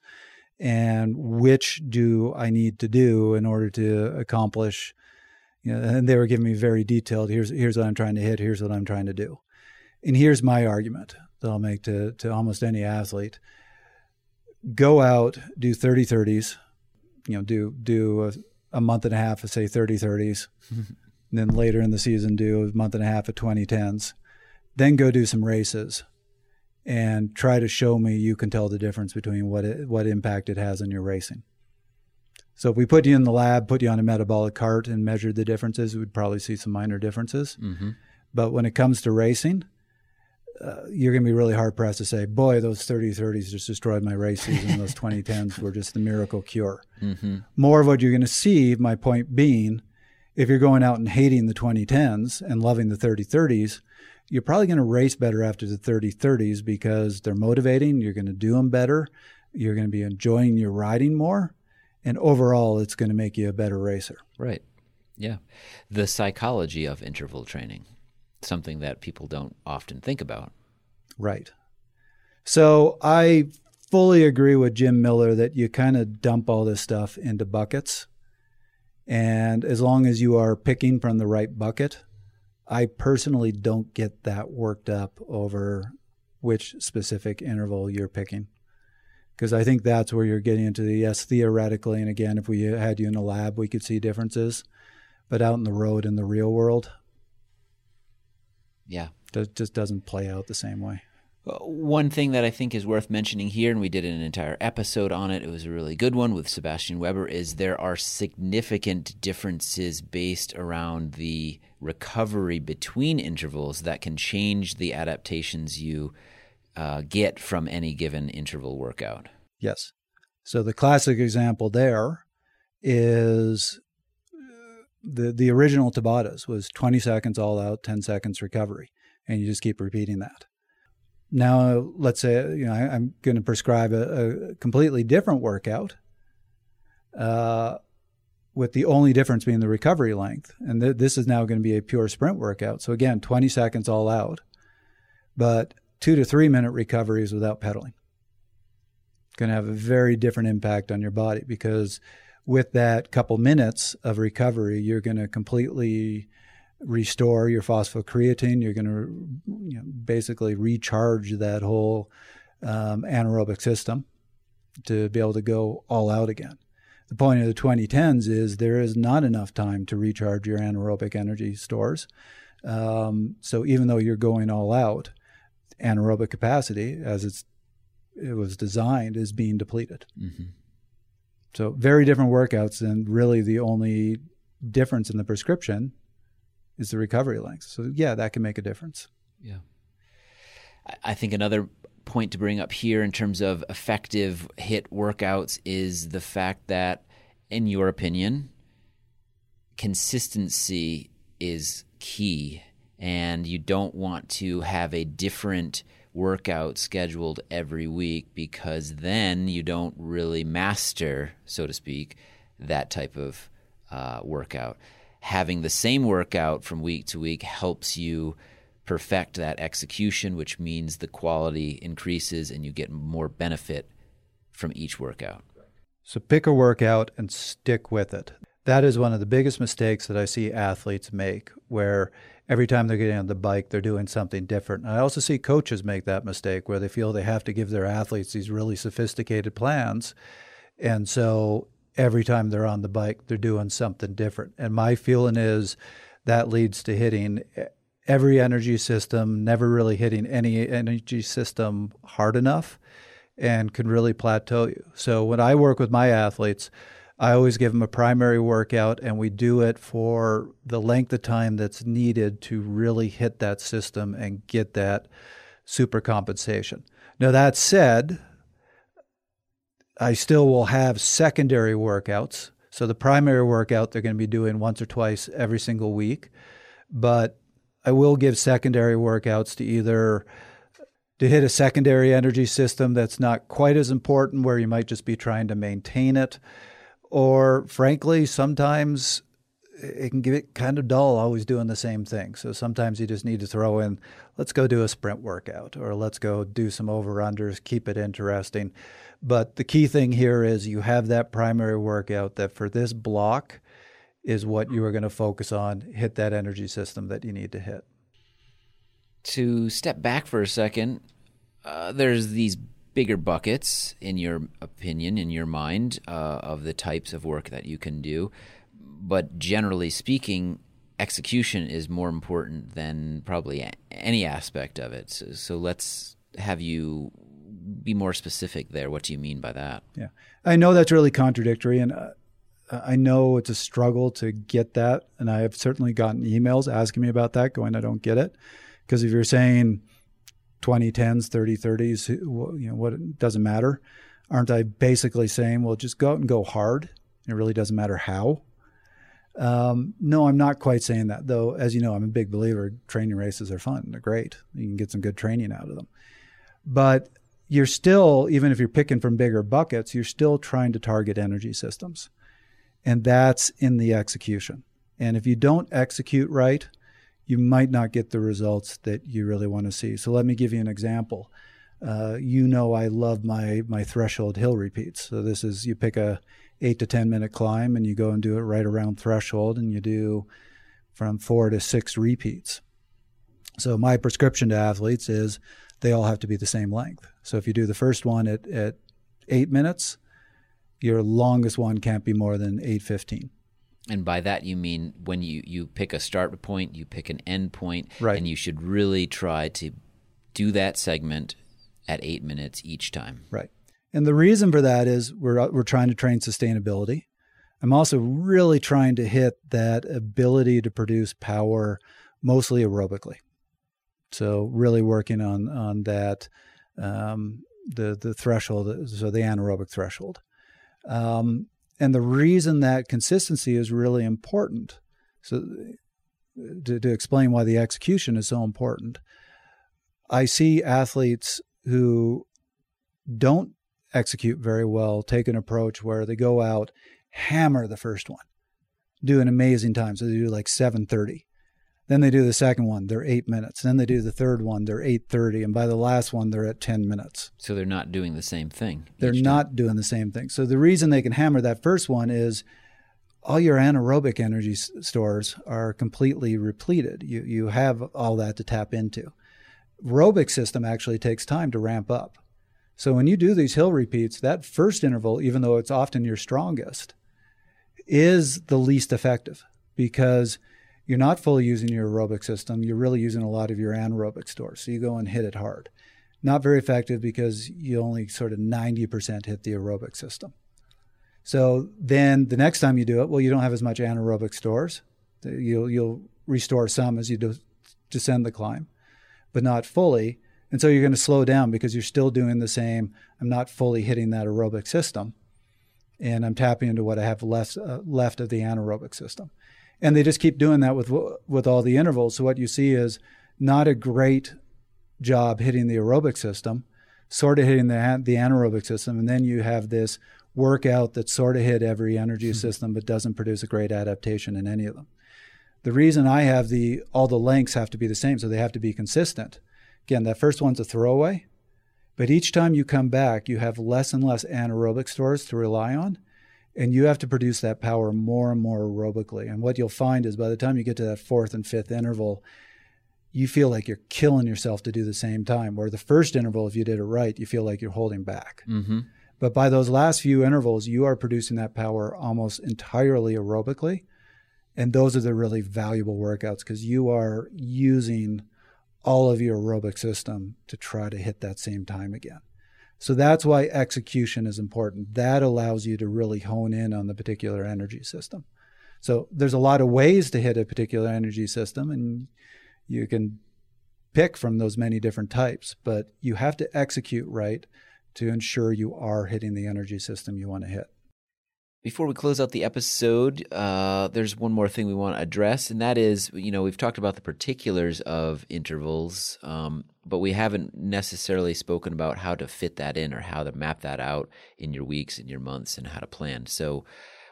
and which do I need to do in order to accomplish. You know, and they were giving me very detailed. Here's here's what I'm trying to hit. Here's what I'm trying to do. And here's my argument that I'll make to to almost any athlete go out, do 30 30s, you know, do do a, a month and a half of say 30 30s, and then later in the season do a month and a half of 2010s. Then go do some races and try to show me you can tell the difference between what it, what impact it has on your racing. So if we put you in the lab, put you on a metabolic cart, and measured the differences, we'd probably see some minor differences.
Mm-hmm.
But when it comes to racing, uh, you're going to be really hard pressed to say, boy, those 30 30s just destroyed my race season. those 2010s were just the miracle cure.
Mm-hmm.
More of what you're going to see, my point being, if you're going out and hating the 2010s and loving the 30 30s, you're probably going to race better after the 30 30s because they're motivating. You're going to do them better. You're going to be enjoying your riding more. And overall, it's going to make you a better racer.
Right. Yeah. The psychology of interval training, something that people don't often think about.
Right. So I fully agree with Jim Miller that you kind of dump all this stuff into buckets. And as long as you are picking from the right bucket, I personally don't get that worked up over which specific interval you're picking because I think that's where you're getting into the yes, theoretically. And again, if we had you in a lab, we could see differences, but out in the road in the real world,
yeah,
it just doesn't play out the same way.
Uh, one thing that I think is worth mentioning here, and we did an entire episode on it, it was a really good one with Sebastian Weber, is there are significant differences based around the recovery between intervals that can change the adaptations you uh, get from any given interval workout.
Yes. So the classic example there is uh, the the original Tabatas was 20 seconds all out, 10 seconds recovery, and you just keep repeating that. Now, let's say you know I, am going to prescribe a, a, completely different workout, uh, with the only difference being the recovery length, and th- this is now going to be a pure sprint workout. So again, 20 seconds all out, but two to three minute recoveries without pedaling. Going to have a very different impact on your body because with that couple minutes of recovery, you're going to completely restore your phosphocreatine. You're going to you know, basically recharge that whole um, anaerobic system to be able to go all out again. The point of the 2010s is there is not enough time to recharge your anaerobic energy stores. Um, so even though you're going all out, anaerobic capacity as it's it was designed is being depleted.
Mm-hmm.
So very different workouts, and really the only difference in the prescription is the recovery length. So yeah, that can make a difference.
Yeah, I think another point to bring up here in terms of effective HIT workouts is the fact that, in your opinion, consistency is key and you don't want to have a different workout scheduled every week because then you don't really master, so to speak, that type of uh, workout. Having the same workout from week to week helps you perfect that execution, which means the quality increases and you get more benefit from each workout.
So pick a workout and stick with it. That is one of the biggest mistakes that I see athletes make, where every time they're getting on the bike, they're doing something different. And I also see coaches make that mistake where they feel they have to give their athletes these really sophisticated plans. And so every time they're on the bike, they're doing something different. And my feeling is that leads to hitting every energy system, never really hitting any energy system hard enough, and can really plateau you. So when I work with my athletes, I always give them a primary workout, and we do it for the length of time that's needed to really hit that system and get that super compensation. Now, that said, I still will have secondary workouts. So, the primary workout they're going to be doing once or twice every single week, but I will give secondary workouts to either to hit a secondary energy system that's not quite as important, where you might just be trying to maintain it or frankly, sometimes it can get kind of dull always doing the same thing. So sometimes you just need to throw in, let's go do a sprint workout or let's go do some over unders, keep it interesting. But the key thing here is you have that primary workout that for this block is what you are going to focus on, hit that energy system that you need to hit.
To step back for a second, uh, there's these bigger buckets, in your opinion, in your mind, uh, of the types of work that you can do. But generally speaking, execution is more important than probably any aspect of it. So, so let's have you be more specific there. What do you mean by that?
Yeah, I know that's really contradictory, and uh, I know it's a struggle to get that, and I have certainly gotten emails asking me about that, going, I don't get it, because if you're saying 20 10s, 30 30s, you know what doesn't matter. Aren't I basically saying, well, just go out and go hard? It really doesn't matter how. Um, no, I'm not quite saying that, though. As you know, I'm a big believer. Training races are fun; they're great. You can get some good training out of them. But you're still, even if you're picking from bigger buckets, you're still trying to target energy systems, and that's in the execution. And if you don't execute right, you might not get the results that you really want to see. So let me give you an example. Uh, you know, I love my my threshold hill repeats. So this is you pick a eight to 10 minute climb and you go and do it right around threshold and you do from four to six repeats. So my prescription to athletes is they all have to be the same length. So if you do the first one at, at eight minutes, your longest one can't be more than 815.
And by that you mean when you, you pick a start point, you pick an end point,
right.
and you should really try to do that segment at eight minutes each time.
Right. And the reason for that is we're uh, we're trying to train sustainability. I'm also really trying to hit that ability to produce power mostly aerobically. So really working on on that um, the the threshold, so the anaerobic threshold. Um, and the reason that consistency is really important. So to, to explain why the execution is so important, I see athletes who don't execute very well take an approach where they go out, hammer the first one, do an amazing time. So they do like 730. Then they do the second one, they're eight minutes. Then they do the third one, they're 830. And by the last one, they're at 10 minutes.
So they're not doing the same thing.
They're not time. doing the same thing. So the reason they can hammer that first one is all your anaerobic energy stores are completely repleted. You, you have all that to tap into. Aerobic system actually takes time to ramp up. So when you do these hill repeats, that first interval, even though it's often your strongest, is the least effective because you're not fully using your aerobic system. You're really using a lot of your anaerobic stores. So you go and hit it hard. Not very effective because you only sort of 90% hit the aerobic system. So then the next time you do it, well, you don't have as much anaerobic stores. You'll, you'll restore some as you do, descend the climb, but not fully. And so you're going to slow down because you're still doing the same. I'm not fully hitting that aerobic system. And I'm tapping into what I have left, uh, left of the anaerobic system. And they just keep doing that with, with all the intervals. So what you see is not a great job hitting the aerobic system, sort of hitting the, the anaerobic system. And then you have this workout that sort of hit every energy mm-hmm. system, but doesn't produce a great adaptation in any of them. The reason I have the, all the lengths have to be the same, so they have to be consistent Again, that first one's a throwaway, but each time you come back, you have less and less anaerobic stores to rely on, and you have to produce that power more and more aerobically. And what you'll find is by the time you get to that fourth and fifth interval, you feel like you're killing yourself to do the same time. Where the first interval, if you did it right, you feel like you're holding back.
Mm-hmm.
But by those last few intervals, you are producing that power almost entirely aerobically. And those are the really valuable workouts because you are using all of your aerobic system to try to hit that same time again. So that's why execution is important. That allows you to really hone in on the particular energy system. So there's a lot of ways to hit a particular energy system, and you can pick from those many different types, but you have to execute right to ensure you are hitting the energy system you want to hit.
Before we close out the episode, uh, there's one more thing we want to address, and that is, you know, we've talked about the particulars of intervals, um, but we haven't necessarily spoken about how to fit that in or how to map that out in your weeks and your months and how to plan. So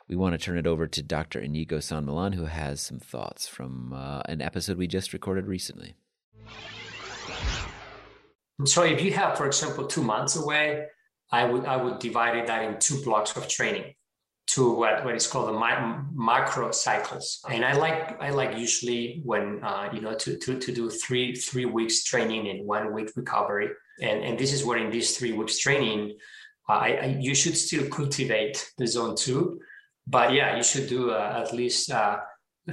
we want to turn it over to Dr. Inigo San Milan, who has some thoughts from uh, an episode we just recorded recently.
So if you have, for example, two months away, I would I would divide that in two blocks of training to what, what is called the mi- macro cycles. And I like I like usually when uh, you know to, to to do three three weeks training and one week recovery. And and this is where in these three weeks training, uh, I, I, you should still cultivate the zone two, but yeah, you should do uh, at least uh,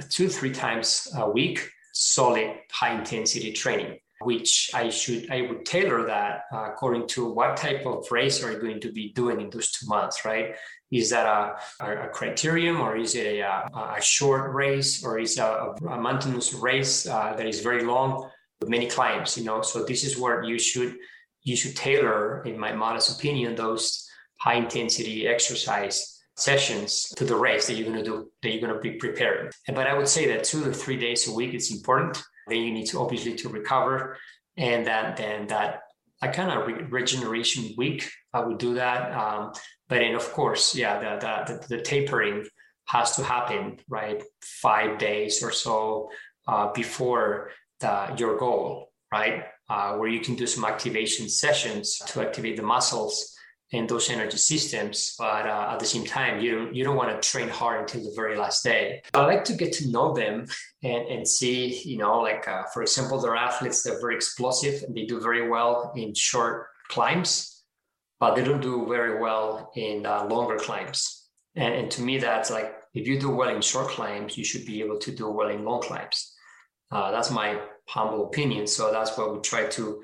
two three times a week solid high intensity training. Which I should I would tailor that uh, according to what type of race are you going to be doing in those two months, right? Is that a, a, criterium or is it a, a, short race or is a, a mountainous race uh, that is very long with many climbs, you know? So this is where you should you should tailor, in my modest opinion, those high intensity exercise sessions to the race that you're going to do that you're going to be preparing. But I would say that two to three days a week is important. Then you need to obviously to recover, and then then that a kind of re- regeneration week I would do that. Um, but then of course, yeah, the, the, the tapering has to happen right five days or so uh, before the, your goal, right? Uh, where you can do some activation sessions to activate the muscles and those energy systems but uh, at the same time you don't you don't want to train hard until the very last day. I like to get to know them and and see you know like uh, for example they're athletes they're very explosive and they do very well in short climbs but they don't do very well in uh, longer climbs. And, and to me that's like if you do well in short climbs you should be able to do well in long climbs. Uh, that's my humble opinion so that's what we try to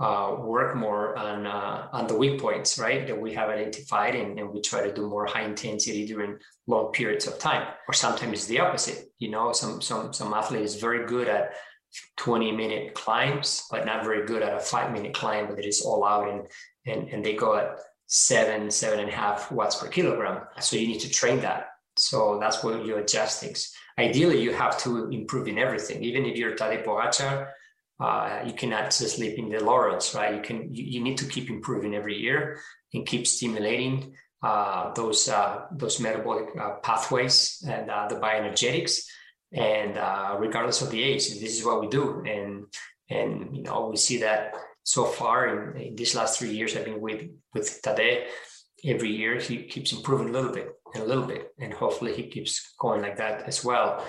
uh, work more on uh, on the weak points, right? That we have identified, and, and we try to do more high intensity during long periods of time. Or sometimes it's the opposite. You know, some some some athlete is very good at 20 minute climbs, but not very good at a five minute climb, but it is all out and and and they go at seven, seven and a half watts per kilogram. So you need to train that. So that's where you adjust things. Ideally, you have to improve in everything. Even if you're Tadej Pogacar, uh, you cannot just sleep in the laurels, right? You can you, you, need to keep improving every year and keep stimulating uh, those uh, those metabolic uh, pathways and uh, the bioenergetics, and uh, regardless of the age, this is what we do, and and you know we see that so far in, in these last three years I've been with with Tadej. Every year he keeps improving a little bit and a little bit, and hopefully he keeps going like that as well.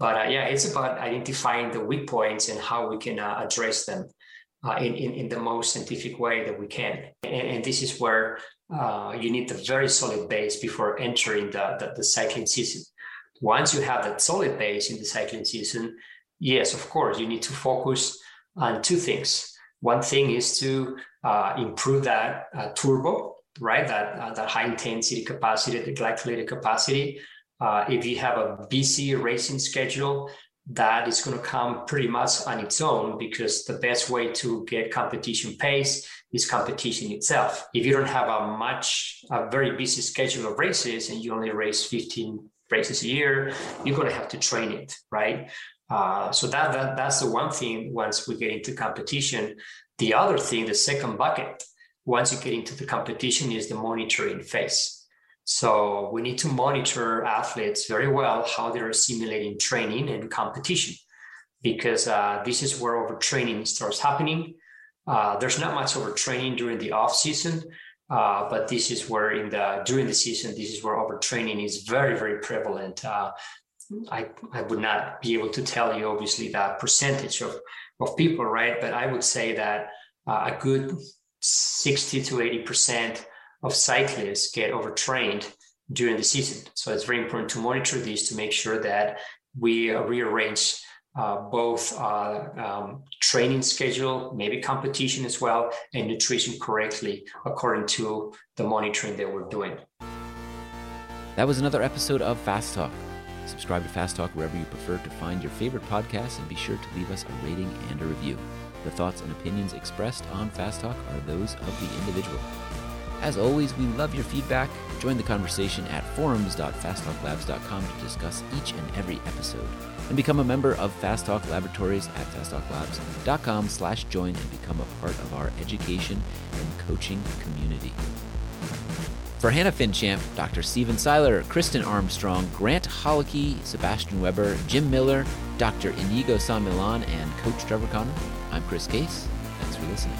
But uh, yeah, it's about identifying the weak points and how we can uh, address them uh, in, in, in, the most scientific way that we can. And, and this is where uh, you need the very solid base before entering the, the, the, cycling season. Once you have that solid base in the cycling season, yes, of course, you need to focus on two things. One thing is to uh, improve that uh, turbo, right? That, that high intensity capacity, the glycolytic capacity uh, if you have a busy racing schedule, that is going to come pretty much on its own because the best way to get competition pace is competition itself. If you don't have a much, a very busy schedule of races and you only race 15 races a year, you're going to have to train it, right? Uh, so that, that that's the one thing once we get into competition. The other thing, the second bucket, once you get into the competition is the monitoring phase so we need to monitor athletes very well how they're simulating training and competition, because uh, this is where overtraining starts happening. Uh, there's not much overtraining during the off season, uh, but this is where in the during the season, this is where overtraining is very very prevalent. Uh, I I would not be able to tell you obviously that percentage of of people, right? But I would say that uh, a good sixty to eighty percent of cyclists get overtrained during the season. So it's very important to monitor these to make sure that we rearrange uh, both uh, um, training schedule, maybe competition as well, and nutrition correctly according to the monitoring that we're doing.
That was another episode of Fast Talk. Subscribe to Fast Talk wherever you prefer to find your favorite podcasts and be sure to leave us a rating and a review. The thoughts and opinions expressed on Fast Talk are those of the individual. As always, we love your feedback. Join the conversation at forums.fasttalklabs.com to discuss each and every episode. And become a member of Fast Talk Laboratories at fasttalklabs.com slash join and become a part of our education and coaching community. For Hannah Finchamp, Dr. Steven Seiler, Kristin Armstrong, Grant Holicky, Sebastian Weber, Jim Miller, Dr. Inigo San Milan, and Coach Trevor Connor, I'm Chris Case. Thanks for listening.